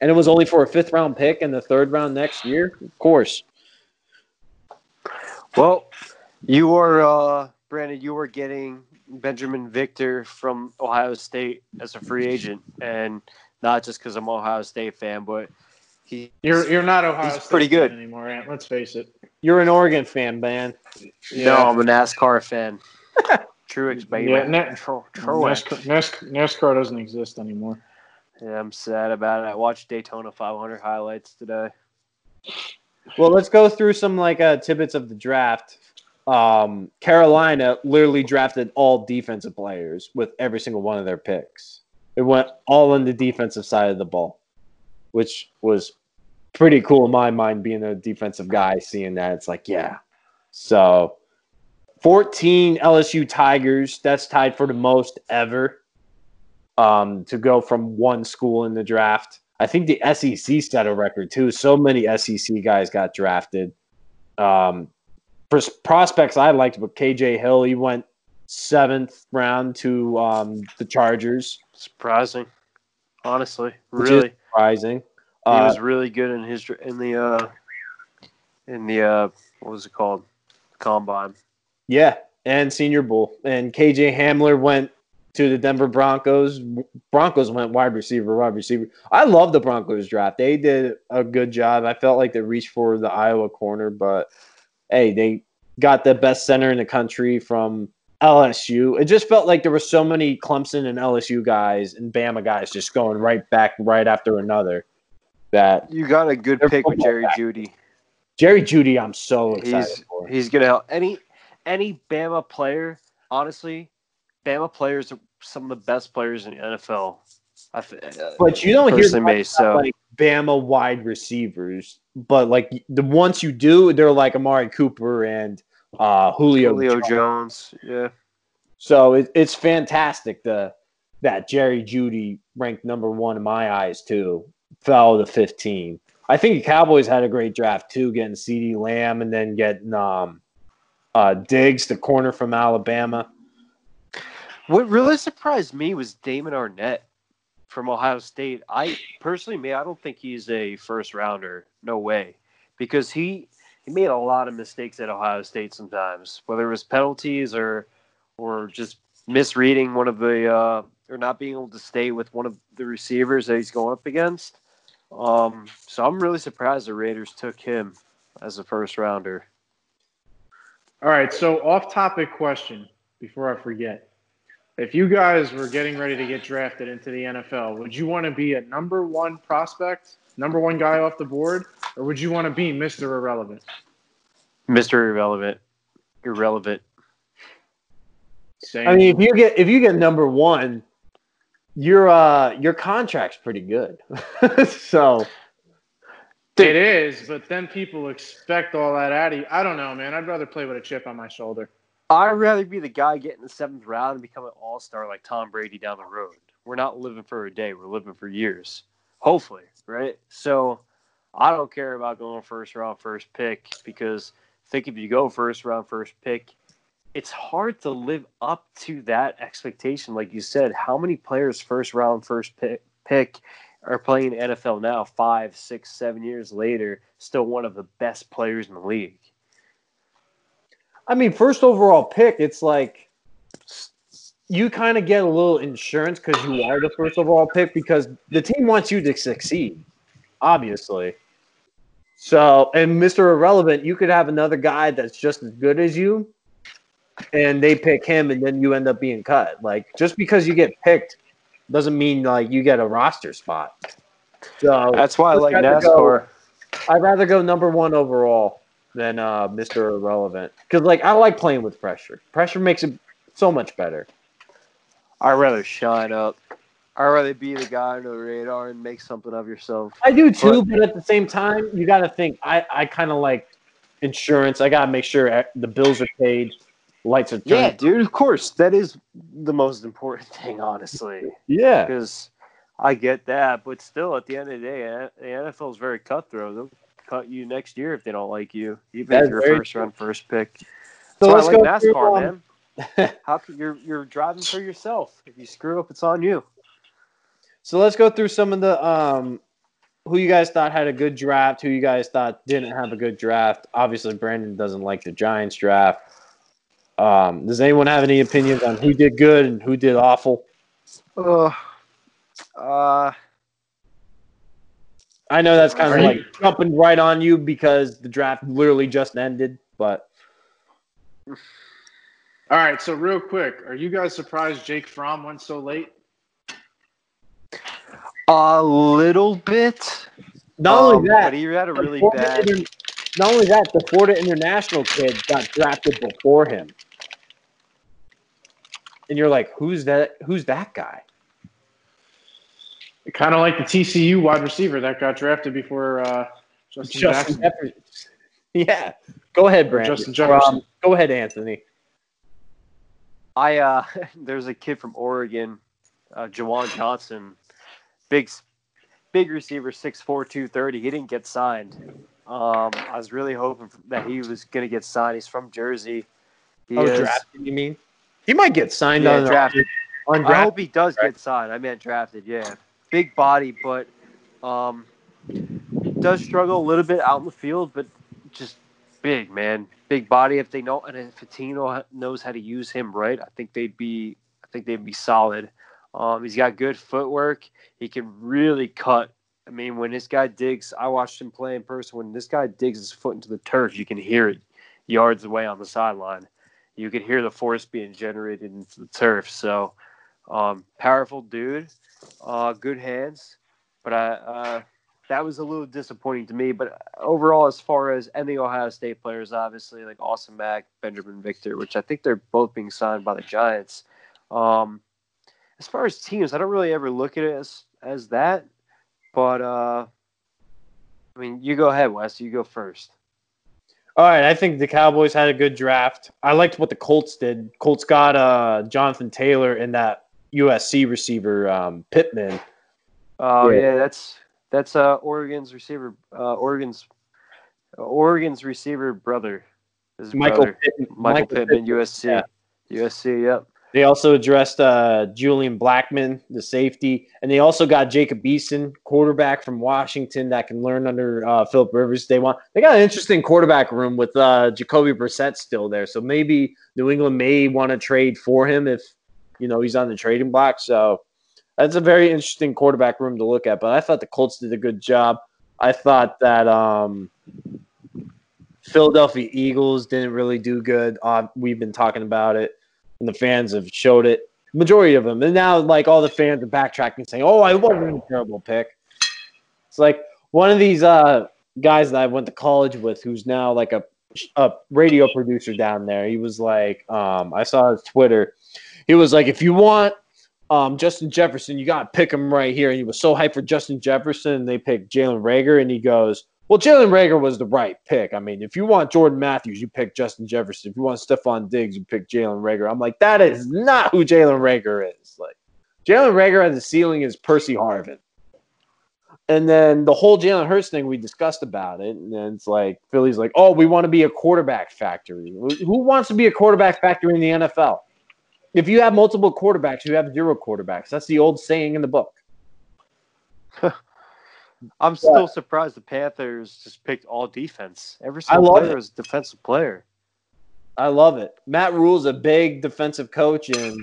And it was only for a fifth round pick and the third round next year, of course. Well, you were uh, Brandon. You were getting Binjimen Victor from Ohio State as a free agent, and not just because I'm an Ohio State fan, but he You're you're not Ohio He's State pretty good. anymore, Ant. Let's face it. You're an Oregon fan, man. No, I'm a NASCAR fan. Truex, baby. Yeah, Na- Tru- NASCAR, Truex. NASCAR, NASCAR doesn't exist anymore. Yeah, I'm sad about it. I watched Daytona 500 highlights today. Well, let's go through some like uh, tidbits of the draft. Um, Carolina literally drafted all defensive players with every single one of their picks. It went all on the defensive side of the ball, which was pretty cool in my mind. Being a defensive guy, seeing that it's like, yeah. So, fourteen LSU Tigers. That's tied for the most ever. Um, to go from one school in the draft. I think the SEC set a record too. So many SEC guys got drafted. Um, prospects I liked, but KJ Hill, he went seventh round to um, the Chargers. Surprising, honestly, really. Surprising. he Uh, was really good in his in the uh in the uh what was it called combine. yeah, and Senior Bowl. And KJ Hamler went to the Denver Broncos. Broncos went wide receiver, wide receiver. I love the Broncos draft. They did a good job. I felt like they reached for the Iowa corner, but hey, they got the best center in the country from LSU. It just felt like there were so many Clemson and LSU guys and Bama guys just going right back right after another. That You got a good pick with Jerry back. Jeudy. Jerry Jeudy, I'm so excited He's for. he's gonna help any any Bama player. Honestly, Bama players are some of the best players in the NFL. I uh, But you don't hear personally much so like Bama wide receivers. But like the ones you do, they're like Amari Cooper and uh, Julio. Julio Jones. Jones. Yeah, So it, it's fantastic the that Jerry Jeudy ranked number one in my eyes too. Fell to fifteen. I think the Cowboys had a great draft too, getting CeeDee Lamb and then getting um, uh, Diggs, the corner from Alabama. What really surprised me was Damon Arnette from Ohio State. I personally, me, I don't think he's a first rounder. No way, because he he made a lot of mistakes at Ohio State sometimes, whether it was penalties or or just misreading one of the uh, or not being able to stay with one of the receivers that he's going up against. Um, so I'm really surprised the Raiders took him as a first rounder. All right, so off topic question before I forget. If you guys were getting ready to get drafted into the NFL, would you want to be a number one prospect, number one guy off the board, or would you want to be Mr. Irrelevant? Mr. Irrelevant, irrelevant. Same. I mean, if you get if you get number one, your uh your contract's pretty good. so it is, but then people expect all that out of you. I don't know, man. I'd rather play with a chip on my shoulder. I'd rather be the guy getting the seventh round and become an all star like Tom Brady down the road. We're not living for a day, we're living for years. Hopefully, right? So I don't care about going first round, first pick because I think if you go first round, first pick, it's hard to live up to that expectation. Like you said, how many players first round, first pick, pick are playing NFL now, five, six, seven years later, still one of the best players in the league? I mean, first overall pick, it's like you kind of get a little insurance because you are the first overall pick because the team wants you to succeed, obviously. So, and Mr. Irrelevant, you could have another guy that's just as good as you, and they pick him, and then you end up being cut. Like, just because you get picked doesn't mean like you get a roster spot. So That's why I like NASCAR. go. I'd rather go number one overall than uh, Mr. Irrelevant because, like, I like playing with pressure. Pressure makes it so much better. I'd rather shine up. I'd rather be the guy under the radar and make something of yourself. I do too, but at the same time, you got to think. I I kind of like insurance. I got to make sure e, the bills are paid, lights are turned. Yeah, dude, of course. That is the most important thing, honestly. yeah. Because I get that, but still, at the end of the day, uh, the NFL is very cutthroat. They'll cut you next year if they don't like you, even That's if you're a very first round, first pick. So So let's I like go through, NASCAR, um, man. How can you're you're driving for yourself? If you screw up, it's on you. So let's go through some of the um who you guys thought had a good draft, who you guys thought didn't have a good draft. Obviously, Brandon doesn't like the Giants draft. Um, does anyone have any opinions on who did good and who did awful? Uh, uh, I know that's kind of Are like you- jumping right on you because the draft literally just ended, but All right, so real quick, are you guys surprised Jake Fromm went so late? a little bit. not Um, only that, but he had a really Florida bad. Inter- not only that, the Florida International kid got drafted before him, and you're like, who's that? Who's that guy? Kind of like the TCU wide receiver that got drafted before uh, Justin, Justin Jackson. Jefferson. Yeah, go ahead, Brandon. Justin Jefferson. Um, go ahead, Anthony. I uh, there's a kid from Oregon, uh, Juwan Johnson, big, big receiver, 6'4", 230. He didn't get signed. Um, I was really hoping that he was going to get signed. He's from Jersey. He Oh, is- drafted? You mean? He might get signed Yeah, on drafted. on I hope he does get signed. I meant drafted. Yeah, big body, but um, does struggle a little bit out in the field, but just big man, big body. If they know and if team knows how to use him right, I think they'd be. I think they'd be solid. Um, he's got good footwork. He can really cut. I mean, when this guy digs, I watched him play in person. When this guy digs his foot into the turf, you can hear it yards away on the sideline. You can hear the force being generated into the turf. So, um, powerful dude, uh, good hands. But I, uh, that was a little disappointing to me. But overall, as far as the Ohio State players, obviously like Austin Mack, Binjimen Victor, which I think they're both being signed by the Giants. Um, as far as teams, I don't really ever look at it as as that. But uh, I mean, you go ahead, Wes. You go first. All right, I think the Cowboys had a good draft. I liked what the Colts did. Colts got uh, Jonathan Taylor in that USC receiver um, Pittman. Oh Yeah. yeah. that's that's uh, Oregon's receiver. Uh, Oregon's Oregon's receiver brother. His Michael brother. Pittman. Michael, Pittman, USC. yeah. USC. Yep. They also addressed uh, Julian Blackmon, the safety, and they also got Jacob Eason, quarterback from Washington, that can learn under uh, Philip Rivers. They want they got an interesting quarterback room with uh, Jacoby Brissett still there, so maybe New England may want to trade for him if you know he's on the trading block. So that's a very interesting quarterback room to look at. But I thought the Colts did a good job. I thought that um, Philadelphia Eagles didn't really do good. Uh, we've been talking about it and the fans have showed it. Majority of them, and now like all the fans are backtracking, saying, "Oh, I wasn't a terrible pick." It's like one of these uh, guys that I went to college with, who's now like a a radio producer down there. He was like, um, I saw his Twitter. He was like, if you want um, Justin Jefferson, you got to pick him right here. And he was so hyped for Justin Jefferson, and they picked Jalen Reagor, and he goes, well, Jalen Reagor was the right pick. I mean, if you want Jordan Matthews, you pick Justin Jefferson. If you want Stefon Diggs, you pick Jalen Reagor. I'm like, that is not who Jalen Reagor is. Like, Jalen Reagor at the ceiling is Percy Harvin. And then the whole Jalen Hurts thing, we discussed about it. And then it's like, Philly's like, oh, we want to be a quarterback factory. Who wants to be a quarterback factory in the NFL? If you have multiple quarterbacks, you have zero quarterbacks. That's the old saying in the book. I'm still surprised the Panthers just picked all defense. Every single player it. a defensive player. I love it. Matt Rhule's a big defensive coach, and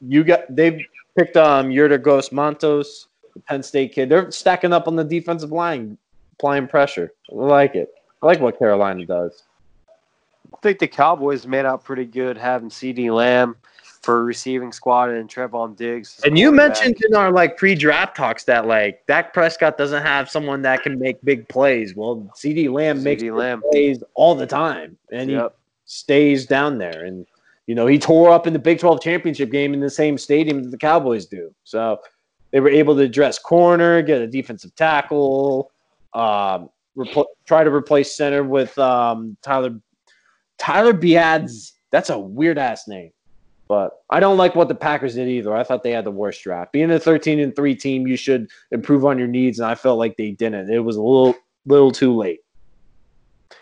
you got they've picked um Yetur Gross-Matos, the Penn State kid. They're stacking up on the defensive line, applying pressure. I like it. I like what Carolina does. I think the Cowboys made out pretty good having CeeDee Lamb for receiving squad and Trevon Diggs. And you mentioned in our like pre-draft talks that like Dak Prescott doesn't have someone that can make big plays. Well, CeeDee Lamb makes CD big Lamb. plays all the time, and he stays down there. And you know, he tore up in the Big 12 championship game in the same stadium that the Cowboys do. So they were able to address corner, get a defensive tackle, um, repl- try to replace center with um, Tyler Tyler Biadasz. That's a weird ass name. But I don't like what the Packers did either. I thought they had the worst draft. Being a 13 and 3 team, you should improve on your needs, and I felt like they didn't. It was a little little too late. I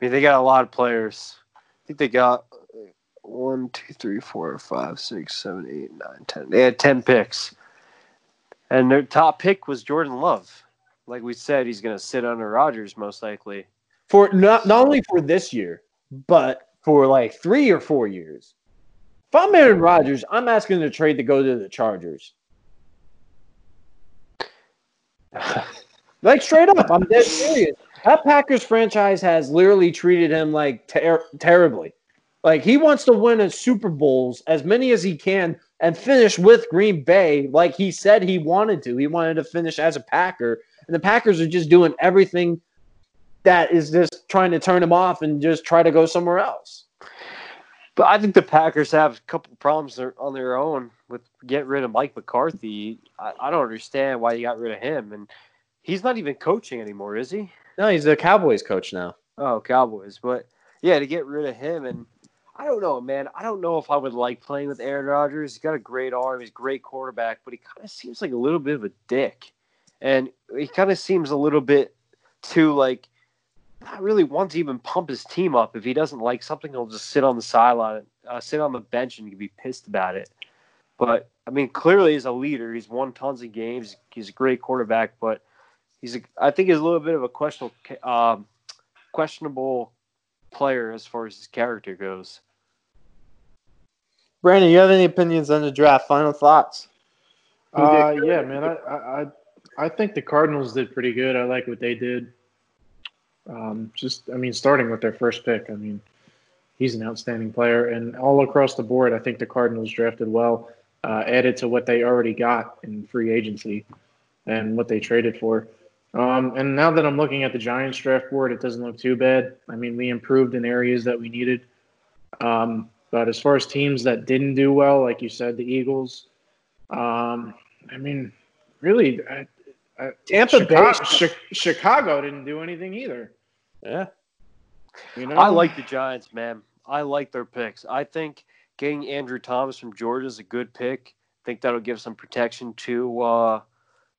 mean, they got a lot of players. I think they got uh, one, two, three, four, five, six, seven, eight, nine, ten. They had ten picks, and their top pick was Jordan Love. Like we said, he's going to sit under Rodgers most likely. for not not only for this year, but for like three or four years. If I'm Aaron Rodgers, I'm asking the trade to go to the Chargers. Like straight up, I'm dead serious. That Packers franchise has literally treated him like ter- terribly. Like he wants to win a Super Bowls as many as he can and finish with Green Bay, like he said he wanted to. He wanted to finish as a Packer, and the Packers are just doing everything that is just trying to turn him off and just try to go somewhere else. But I think the Packers have a couple problems on their own with getting rid of Mike McCarthy. I, I don't understand why you got rid of him, and he's not even coaching anymore, is he? No, he's a Cowboys coach now. Oh, Cowboys. But yeah, to get rid of him and I don't know, man. I don't know if I would like playing with Aaron Rodgers. He's got a great arm, he's a great quarterback, but he kind of seems like a little bit of a dick. And he kind of seems a little bit too like not really want to even pump his team up. If he doesn't like something, he'll just sit on the sideline, uh, sit on the bench, and be pissed about it. But I mean, clearly he's a leader. He's won tons of games. He's a great quarterback, but he's a, I think he's a little bit of a questionable um, questionable player as far as his character goes. Brandon, you have any opinions on the draft? Final thoughts? Uh, yeah, man. I, I I- I think the Cardinals did pretty good. I like what they did. Um, just, I mean, starting with their first pick. I mean, he's an outstanding player, and all across the board, I think the Cardinals drafted well. Uh, added to what they already got in free agency and what they traded for. Um, and now that I'm looking at the Giants draft board, it doesn't look too bad. I mean, we improved in areas that we needed. Um, but as far as teams that didn't do well, like you said, the Eagles. Um, I mean, really, I, I, Tampa Bay. Chicago, Chi- Chicago didn't do anything either. Yeah. You know, I like the Giants, man. I like their picks. I think getting Andrew Thomas from Georgia is a good pick. I think that'll give some protection to uh,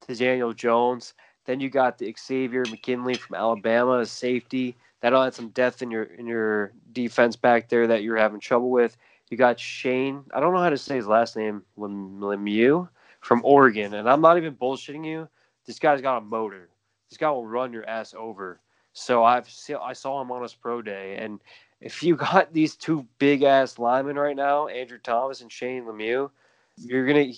to Daniel Jones. Then you got the Xavier McKinley from Alabama as safety. That'll add some depth in your in your defense back there that you're having trouble with. You got Shane. I don't know how to say his last name. Lem- Lemieux from Oregon, and I'm not even bullshitting you. This guy's got a motor. This guy will run your ass over. So I've see, I saw him on his pro day, and if you got these two big ass linemen right now, Andrew Thomas and Shane Lemieux, you're gonna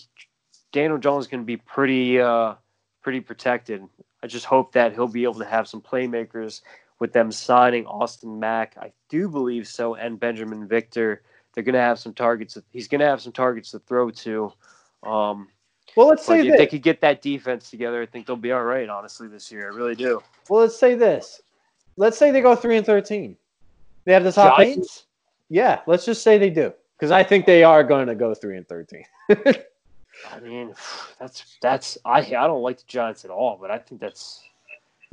Daniel Jones gonna be pretty uh pretty protected. I just hope that he'll be able to have some playmakers with them signing Austin Mack. I do believe so, and Binjimen Victor. They're gonna have some targets. He's gonna have some targets to throw to. Um, Well, let's but say if this. they could get that defense together, I think they'll be all right. Honestly, this year, I really do. Well, let's say this. Let's say they go three and thirteen. They have the top eight. Giants? Yeah, let's just say they do, because I think they are going to go three and thirteen. I mean, that's that's I I don't like the Giants at all, but I think that's.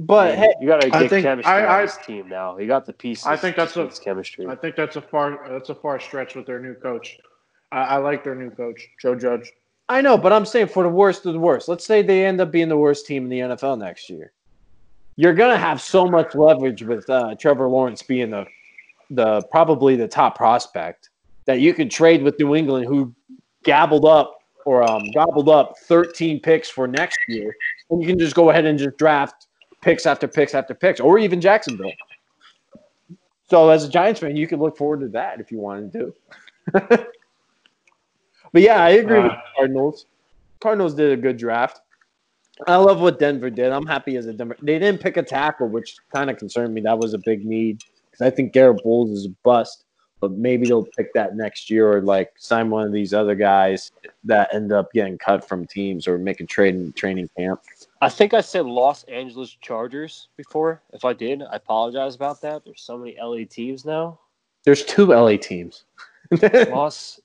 But I mean, hey, you got a I good think- chemistry I- on this team now. You got the pieces. I think that's to a- chemistry. I think that's a far that's a far stretch with their new coach. I, I like their new coach, Joe Judge. I know, but I'm saying for the worst of the worst. Let's say they end up being the worst team in the NFL next year. You're gonna have so much leverage with uh, Trevor Lawrence being the the probably the top prospect that you could trade with New England, who gabbled up or um, gobbled up 13 picks for next year, and you can just go ahead and just draft picks after picks after picks, or even Jacksonville. So as a Giants fan, you could look forward to that if you wanted to. but yeah, I agree with Uh, the Cardinals. Cardinals did a good draft. I love what Denver did. I'm happy as a Denver. They didn't pick a tackle, which kind of concerned me. That was a big need because I think Garett Bolles is a bust. But maybe they'll pick that next year, or like sign one of these other guys that end up getting cut from teams or making trade in training camp. I think I said Los Angeles Chargers before. If I did, I apologize about that. There's so many LA teams now. There's two LA teams. Los.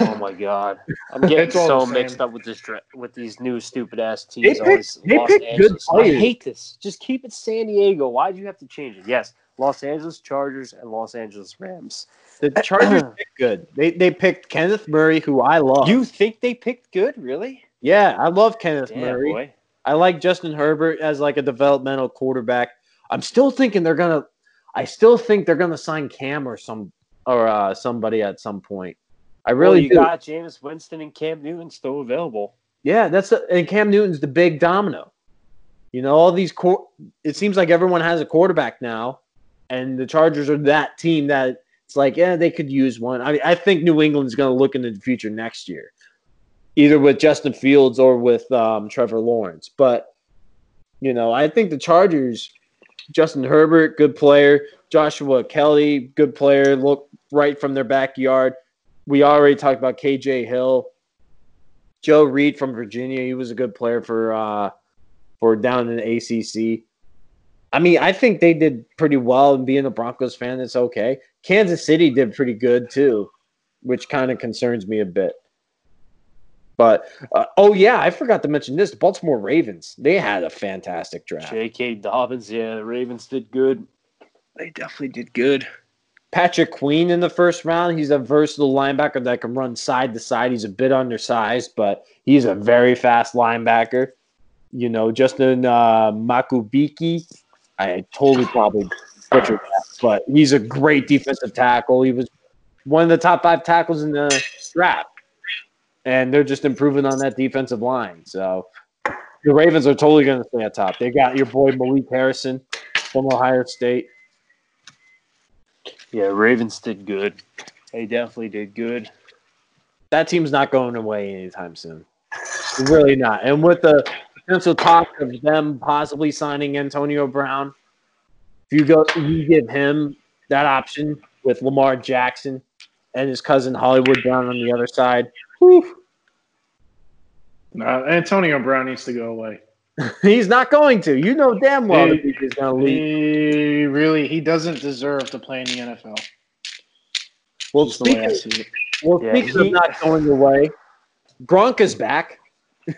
Oh my god, I'm getting so mixed up with this with these new stupid ass teams. picked- they picked good Angeles. I hate this. Just keep it San Diego. Why do you have to change it? Yes, Los Angeles Chargers and Los Angeles Rams. the Chargers picked good. They they picked Kenneth Murray, who I love. You think they picked good? Really? yeah, I love Kenneth Damn, Murray. boy. I like Justin Herbert as like a developmental quarterback. I'm still thinking they're gonna. I still think they're gonna sign Cam or some or uh, somebody at some point. I Well, really you do. got Jameis Winston and Cam Newton still available. yeah, that's the, and Cam Newton's the big domino. You know, all these. Qu- it seems like everyone has a quarterback now, and the Chargers are that team that it's like, yeah, they could use one. I mean, I think New England's going to look into the future next year, either with Justin Fields or with um, Trevor Lawrence. But you know, I think the Chargers, Justin Herbert, good player. Joshua Kelley, good player. Look right from their backyard. We already talked about KJ Hill. Joe Reed from Virginia, he was a good player for uh, for down in the ACC. I mean, I think they did pretty well. And being a Broncos fan, it's okay. Kansas City did pretty good too, which kind of concerns me a bit. But uh, oh yeah, I forgot to mention this: the Baltimore Ravens. They had a fantastic draft. J.K. Dobbins, yeah, the Ravens did good. They definitely did good. Patrick Queen in the first round. He's a versatile linebacker that can run side to side. He's a bit undersized, but he's a very fast linebacker. You know, Justin uh, Makubiki. I totally probably butchered that, but he's a great defensive tackle. He was one of the top five tackles in the draft, and they're just improving on that defensive line. So the Ravens are totally going to stay at top. They got your boy Malik Harrison from Ohio State. Yeah, Ravens did good. They definitely did good. that team's not going away anytime soon. Really not. And with the potential talk of them possibly signing Antonio Brown, if you go, you give him that option with Lamar Jackson and his cousin Hollywood Brown on the other side. whew, Uh, Antonio Brown needs to go away. he's not going to. You know damn well He- that he's going to leave. He really he doesn't deserve to play in the NFL. Well, Just the way I speaking, see well, Yeah, speaking he- of not going away, Gronk is back.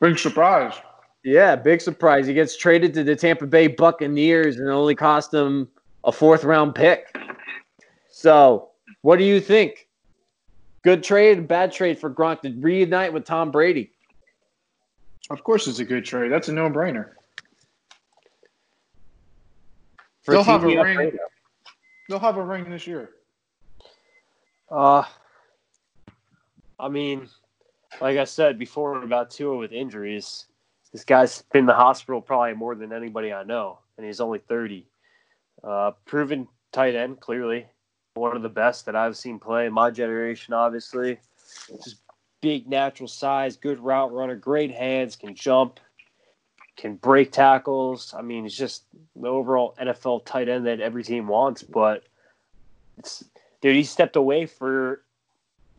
Big surprise. Yeah, big surprise. He gets traded to the Tampa Bay Buccaneers and it only cost him a fourth round pick. So, what do you think? Good trade, bad trade for Gronk to reunite with Tom Brady. Of course, it's a good trade. That's a no brainer. For They'll have a ring. They'll have a ring this year. Uh, I mean, like I said before about Tua with injuries, this guy's been in the hospital probably more than anybody I know, and he's only 30. Uh, proven tight end, clearly. One of the best that I've seen play in my generation, obviously. Just big natural size, good route runner, great hands, can jump, can break tackles. I mean, he's just the overall NFL tight end that every team wants, but it's dude, he stepped away for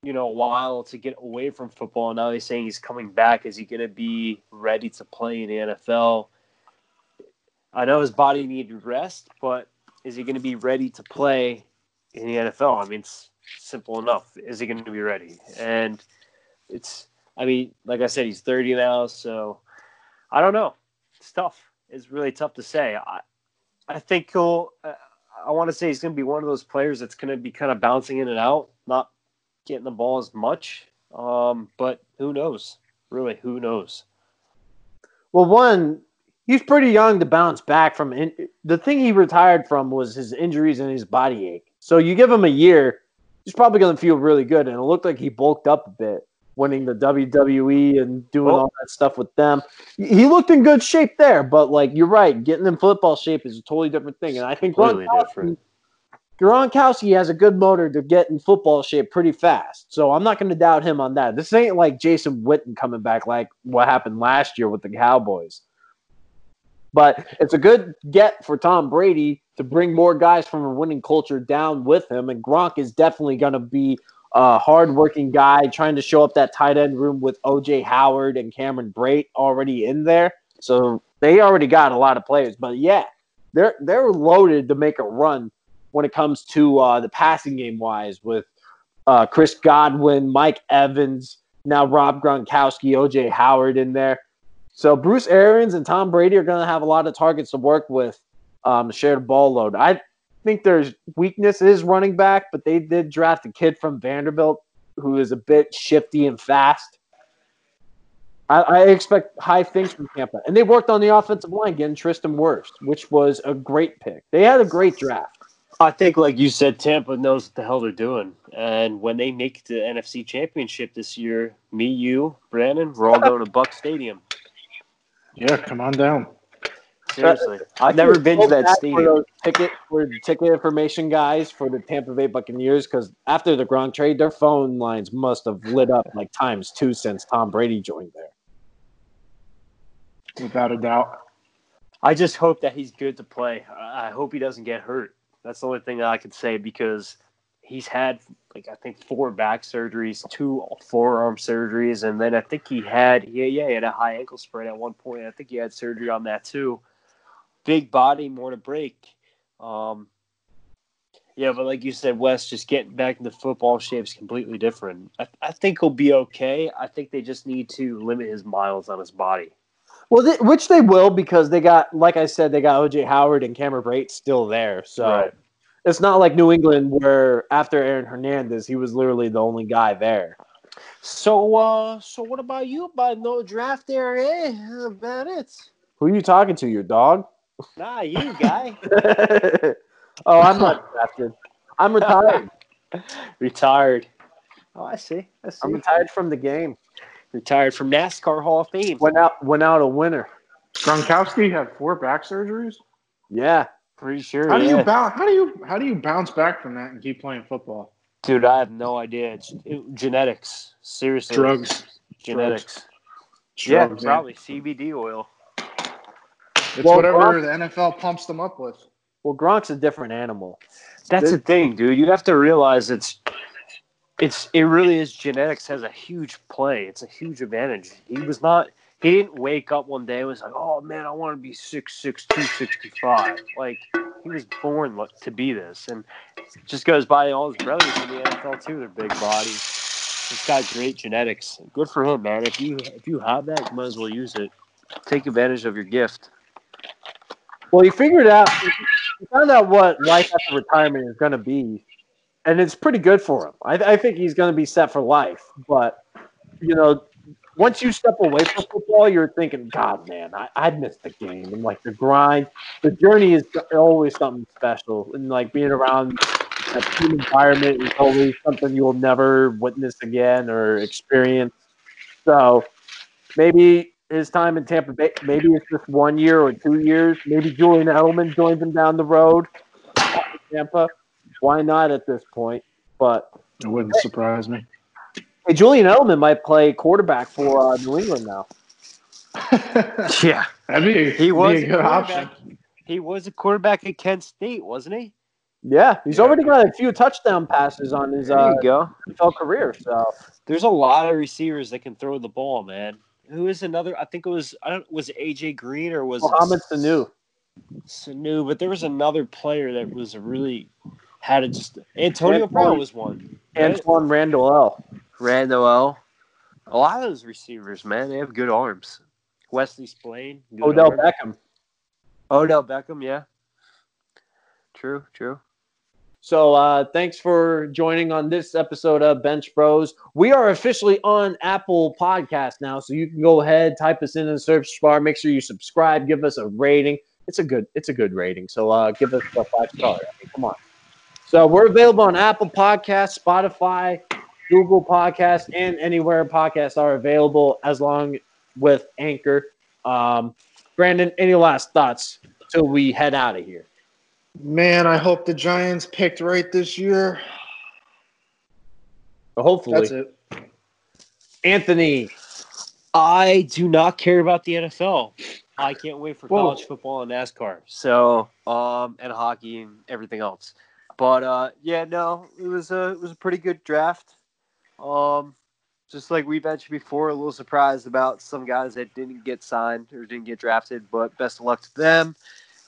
you know a while to get away from football. And Now he's saying he's coming back. Is he going to be ready to play in the NFL? I know his body needed rest, but is he going to be ready to play in the NFL? I mean, it's simple enough. Is he going to be ready? And it's, I mean, like I said, he's 30 now, so I don't know. It's tough. It's really tough to say. I, I think he'll. Uh, I want to say he's going to be one of those players that's going to be kind of bouncing in and out, not getting the ball as much. Um, but who knows? Really, who knows? Well, one, he's pretty young to bounce back from. In- the thing he retired from was his injuries and his body ache. So you give him a year, he's probably going to feel really good. And it looked like he bulked up a bit, winning the WWE and doing Well- all that stuff with them. He looked in good shape there, but like you're right, getting in football shape is a totally different thing. And I think Gronkowski, different. Gronkowski has a good motor to get in football shape pretty fast. So I'm not going to doubt him on that. This ain't like Jason Witten coming back like what happened last year with the Cowboys. But it's a good get for Tom Brady to bring more guys from a winning culture down with him. And Gronk is definitely going to be a hardworking guy trying to show up that tight end room with OJ Howard and Cameron Brate already in there. So they already got a lot of players. But yeah, they're they're loaded to make a run when it comes to uh, the passing game wise with uh, Chris Godwin, Mike Evans, now Rob Gronkowski, OJ Howard in there. So Bruce Arians and Tom Brady are going to have a lot of targets to work with, um, share the ball load. I think there's weakness is running back, but they did draft a kid from Vanderbilt who is a bit shifty and fast. I, I expect high things from Tampa, and they worked on the offensive line getting Tristan Wirfs, which was a great pick. They had a great draft. I think, like you said, Tampa knows what the hell they're doing. And when they make the NFC Championship this year, me, you, Brandon, we're all going to Buck Stadium. Yeah, come on down. Seriously, I I've never feel been to that bad stadium. ticket for the ticket information guys for the Tampa Bay Buccaneers because after the Gronk trade, their phone lines must have lit up like times two since Tom Brady joined there. Without a doubt. I just hope that he's good to play. I I hope he doesn't get hurt. That's the only thing that I can say because he's had like I think four back surgeries, two forearm surgeries, and then I think he had yeah yeah he had a high ankle sprain at one point. I think he had surgery on that too. Big body, more to break. Um, yeah, but like you said, Wes, just getting back into football shape is completely different. I, I think he'll be okay. I think they just need to limit his miles on his body. Well, th- which they will because they got, like I said, they got OJ Howard and Cameron Brate still there. So Right. it's not like New England where after Aaron Hernandez, he was literally the only guy there. So, uh, so what about you? About no draft there, eh? How about it? Who are you talking to? Your dog? Nah, you guy. oh, I'm not drafted. I'm retired. Retired. Oh, I see. I see. I'm retired from the game. Retired from NASCAR Hall of Fame. Went out, went out a winner. Gronkowski had four back surgeries. Yeah. Pretty sure. How do yeah. you bounce? How do you how do you bounce back from that and keep playing football? Dude, I have no idea. It's it, genetics. Seriously. Drugs. Genetics. yeah, Drugs, probably CBD oil. It's Well, whatever Gronk- the NFL pumps them up with. Well, Gronk's a different animal. That's the thing, dude. You have to realize it's it's it really is genetics has a huge play. It's a huge advantage. He was not he didn't wake up one day and was like, Oh man, I want to be six six two sixty five. Like he was born like, to be this and it just goes by all his brothers in the NFL too, they're big bodies. He's got great genetics. Good for him, man. If you if you have that, you might as well use it. Take advantage of your gift. Well, he figured out, he found out what life after retirement is going to be, and it's pretty good for him. I, I think he's going to be set for life. But, you know, once you step away from football, you're thinking, God, man, I, I'd miss the game. And, like, the grind, the journey is always something special. And, like, being around that team environment is always something you'll never witness again or experience. So maybe his time in Tampa Bay, maybe it's just one year or two years. Maybe Julian Edelman joins him down the road. Tampa. Why not at this point? But It wouldn't surprise me. hey, Julian Edelman might play quarterback for uh, New England now. Yeah. That'd be, He was be a a good quarterback. option. He was a quarterback at Kent State, wasn't he? Yeah, he's Yeah. already got a few touchdown passes on his uh, you go. NFL career. So There's a lot of receivers that can throw the ball, man. Who is another? I think it was I don't was AJ Green or was Mohamed it Sanu. Sanu? But there was another player that was really had it just Antonio Antoine- Brown was one. right? Antwaan Randle El Randle El A lot of those receivers, man, they have good arms. Wesley Splain, Odell arm. Beckham. Odell Beckham, yeah. True, true. So uh, thanks for joining on this episode of Bench Bros. We are officially on Apple Podcast now, so you can go ahead, type us in the search bar, make sure you subscribe, give us a rating. It's a good, it's a good rating. So uh, give us a five star. I mean, come on. So we're available on Apple Podcast, Spotify, Google Podcast, and anywhere podcasts are available, as long with Anchor. Um, Brandon, any last thoughts till we head out of here? Man, I hope the Giants picked right this year. Hopefully, That's it. Anthony. I do not care about the NFL. I can't wait for Whoa. college football and NASCAR. So, um, and hockey and everything else. But uh, yeah, no, it was a it was a pretty good draft. Um, just like we mentioned before, a little surprised about some guys that didn't get signed or didn't get drafted, but best of luck to them.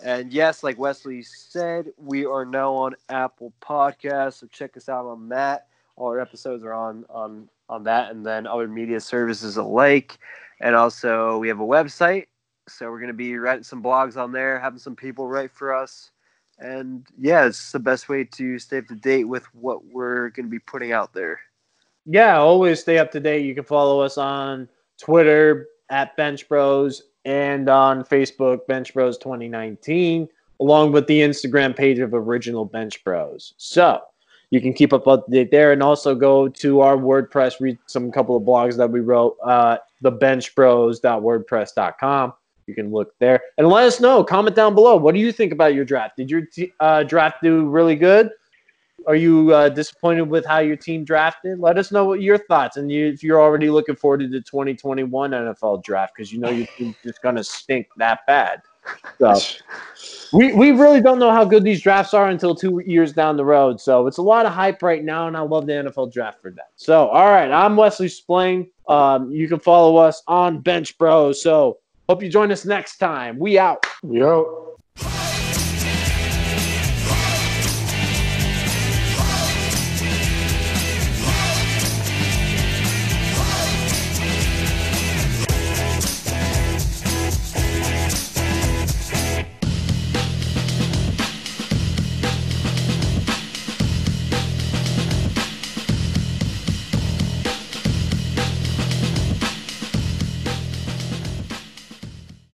And yes, like Wesley said, we are now on Apple Podcasts, so check us out on that. All our episodes are on on on that, and then other media services alike. And also, we have a website, so we're going to be writing some blogs on there, having some people write for us. And yeah, it's the best way to stay up to date with what we're going to be putting out there. Yeah, always stay up to date. You can follow us on Twitter at Bench Bros and on Facebook, Bench Bros 2019, along with the Instagram page of Original Bench Bros. So you can keep up up to date there and also go to our WordPress, read some couple of blogs that we wrote, uh, thebenchbros.wordpress.com. You can look there and let us know. Comment down below. What do you think about your draft? Did your uh, draft do really good? Are you uh, disappointed with how your team drafted? Let us know what your thoughts and you, if you're already looking forward to the 2021 NFL draft because you know your team's just gonna stink that bad. So we we really don't know how good these drafts are until two years down the road. So it's a lot of hype right now, and I love the NFL draft for that. So all right, I'm Wesley Splain. Um, you can follow us on Bench Bros. So hope you join us next time. We out. Yo.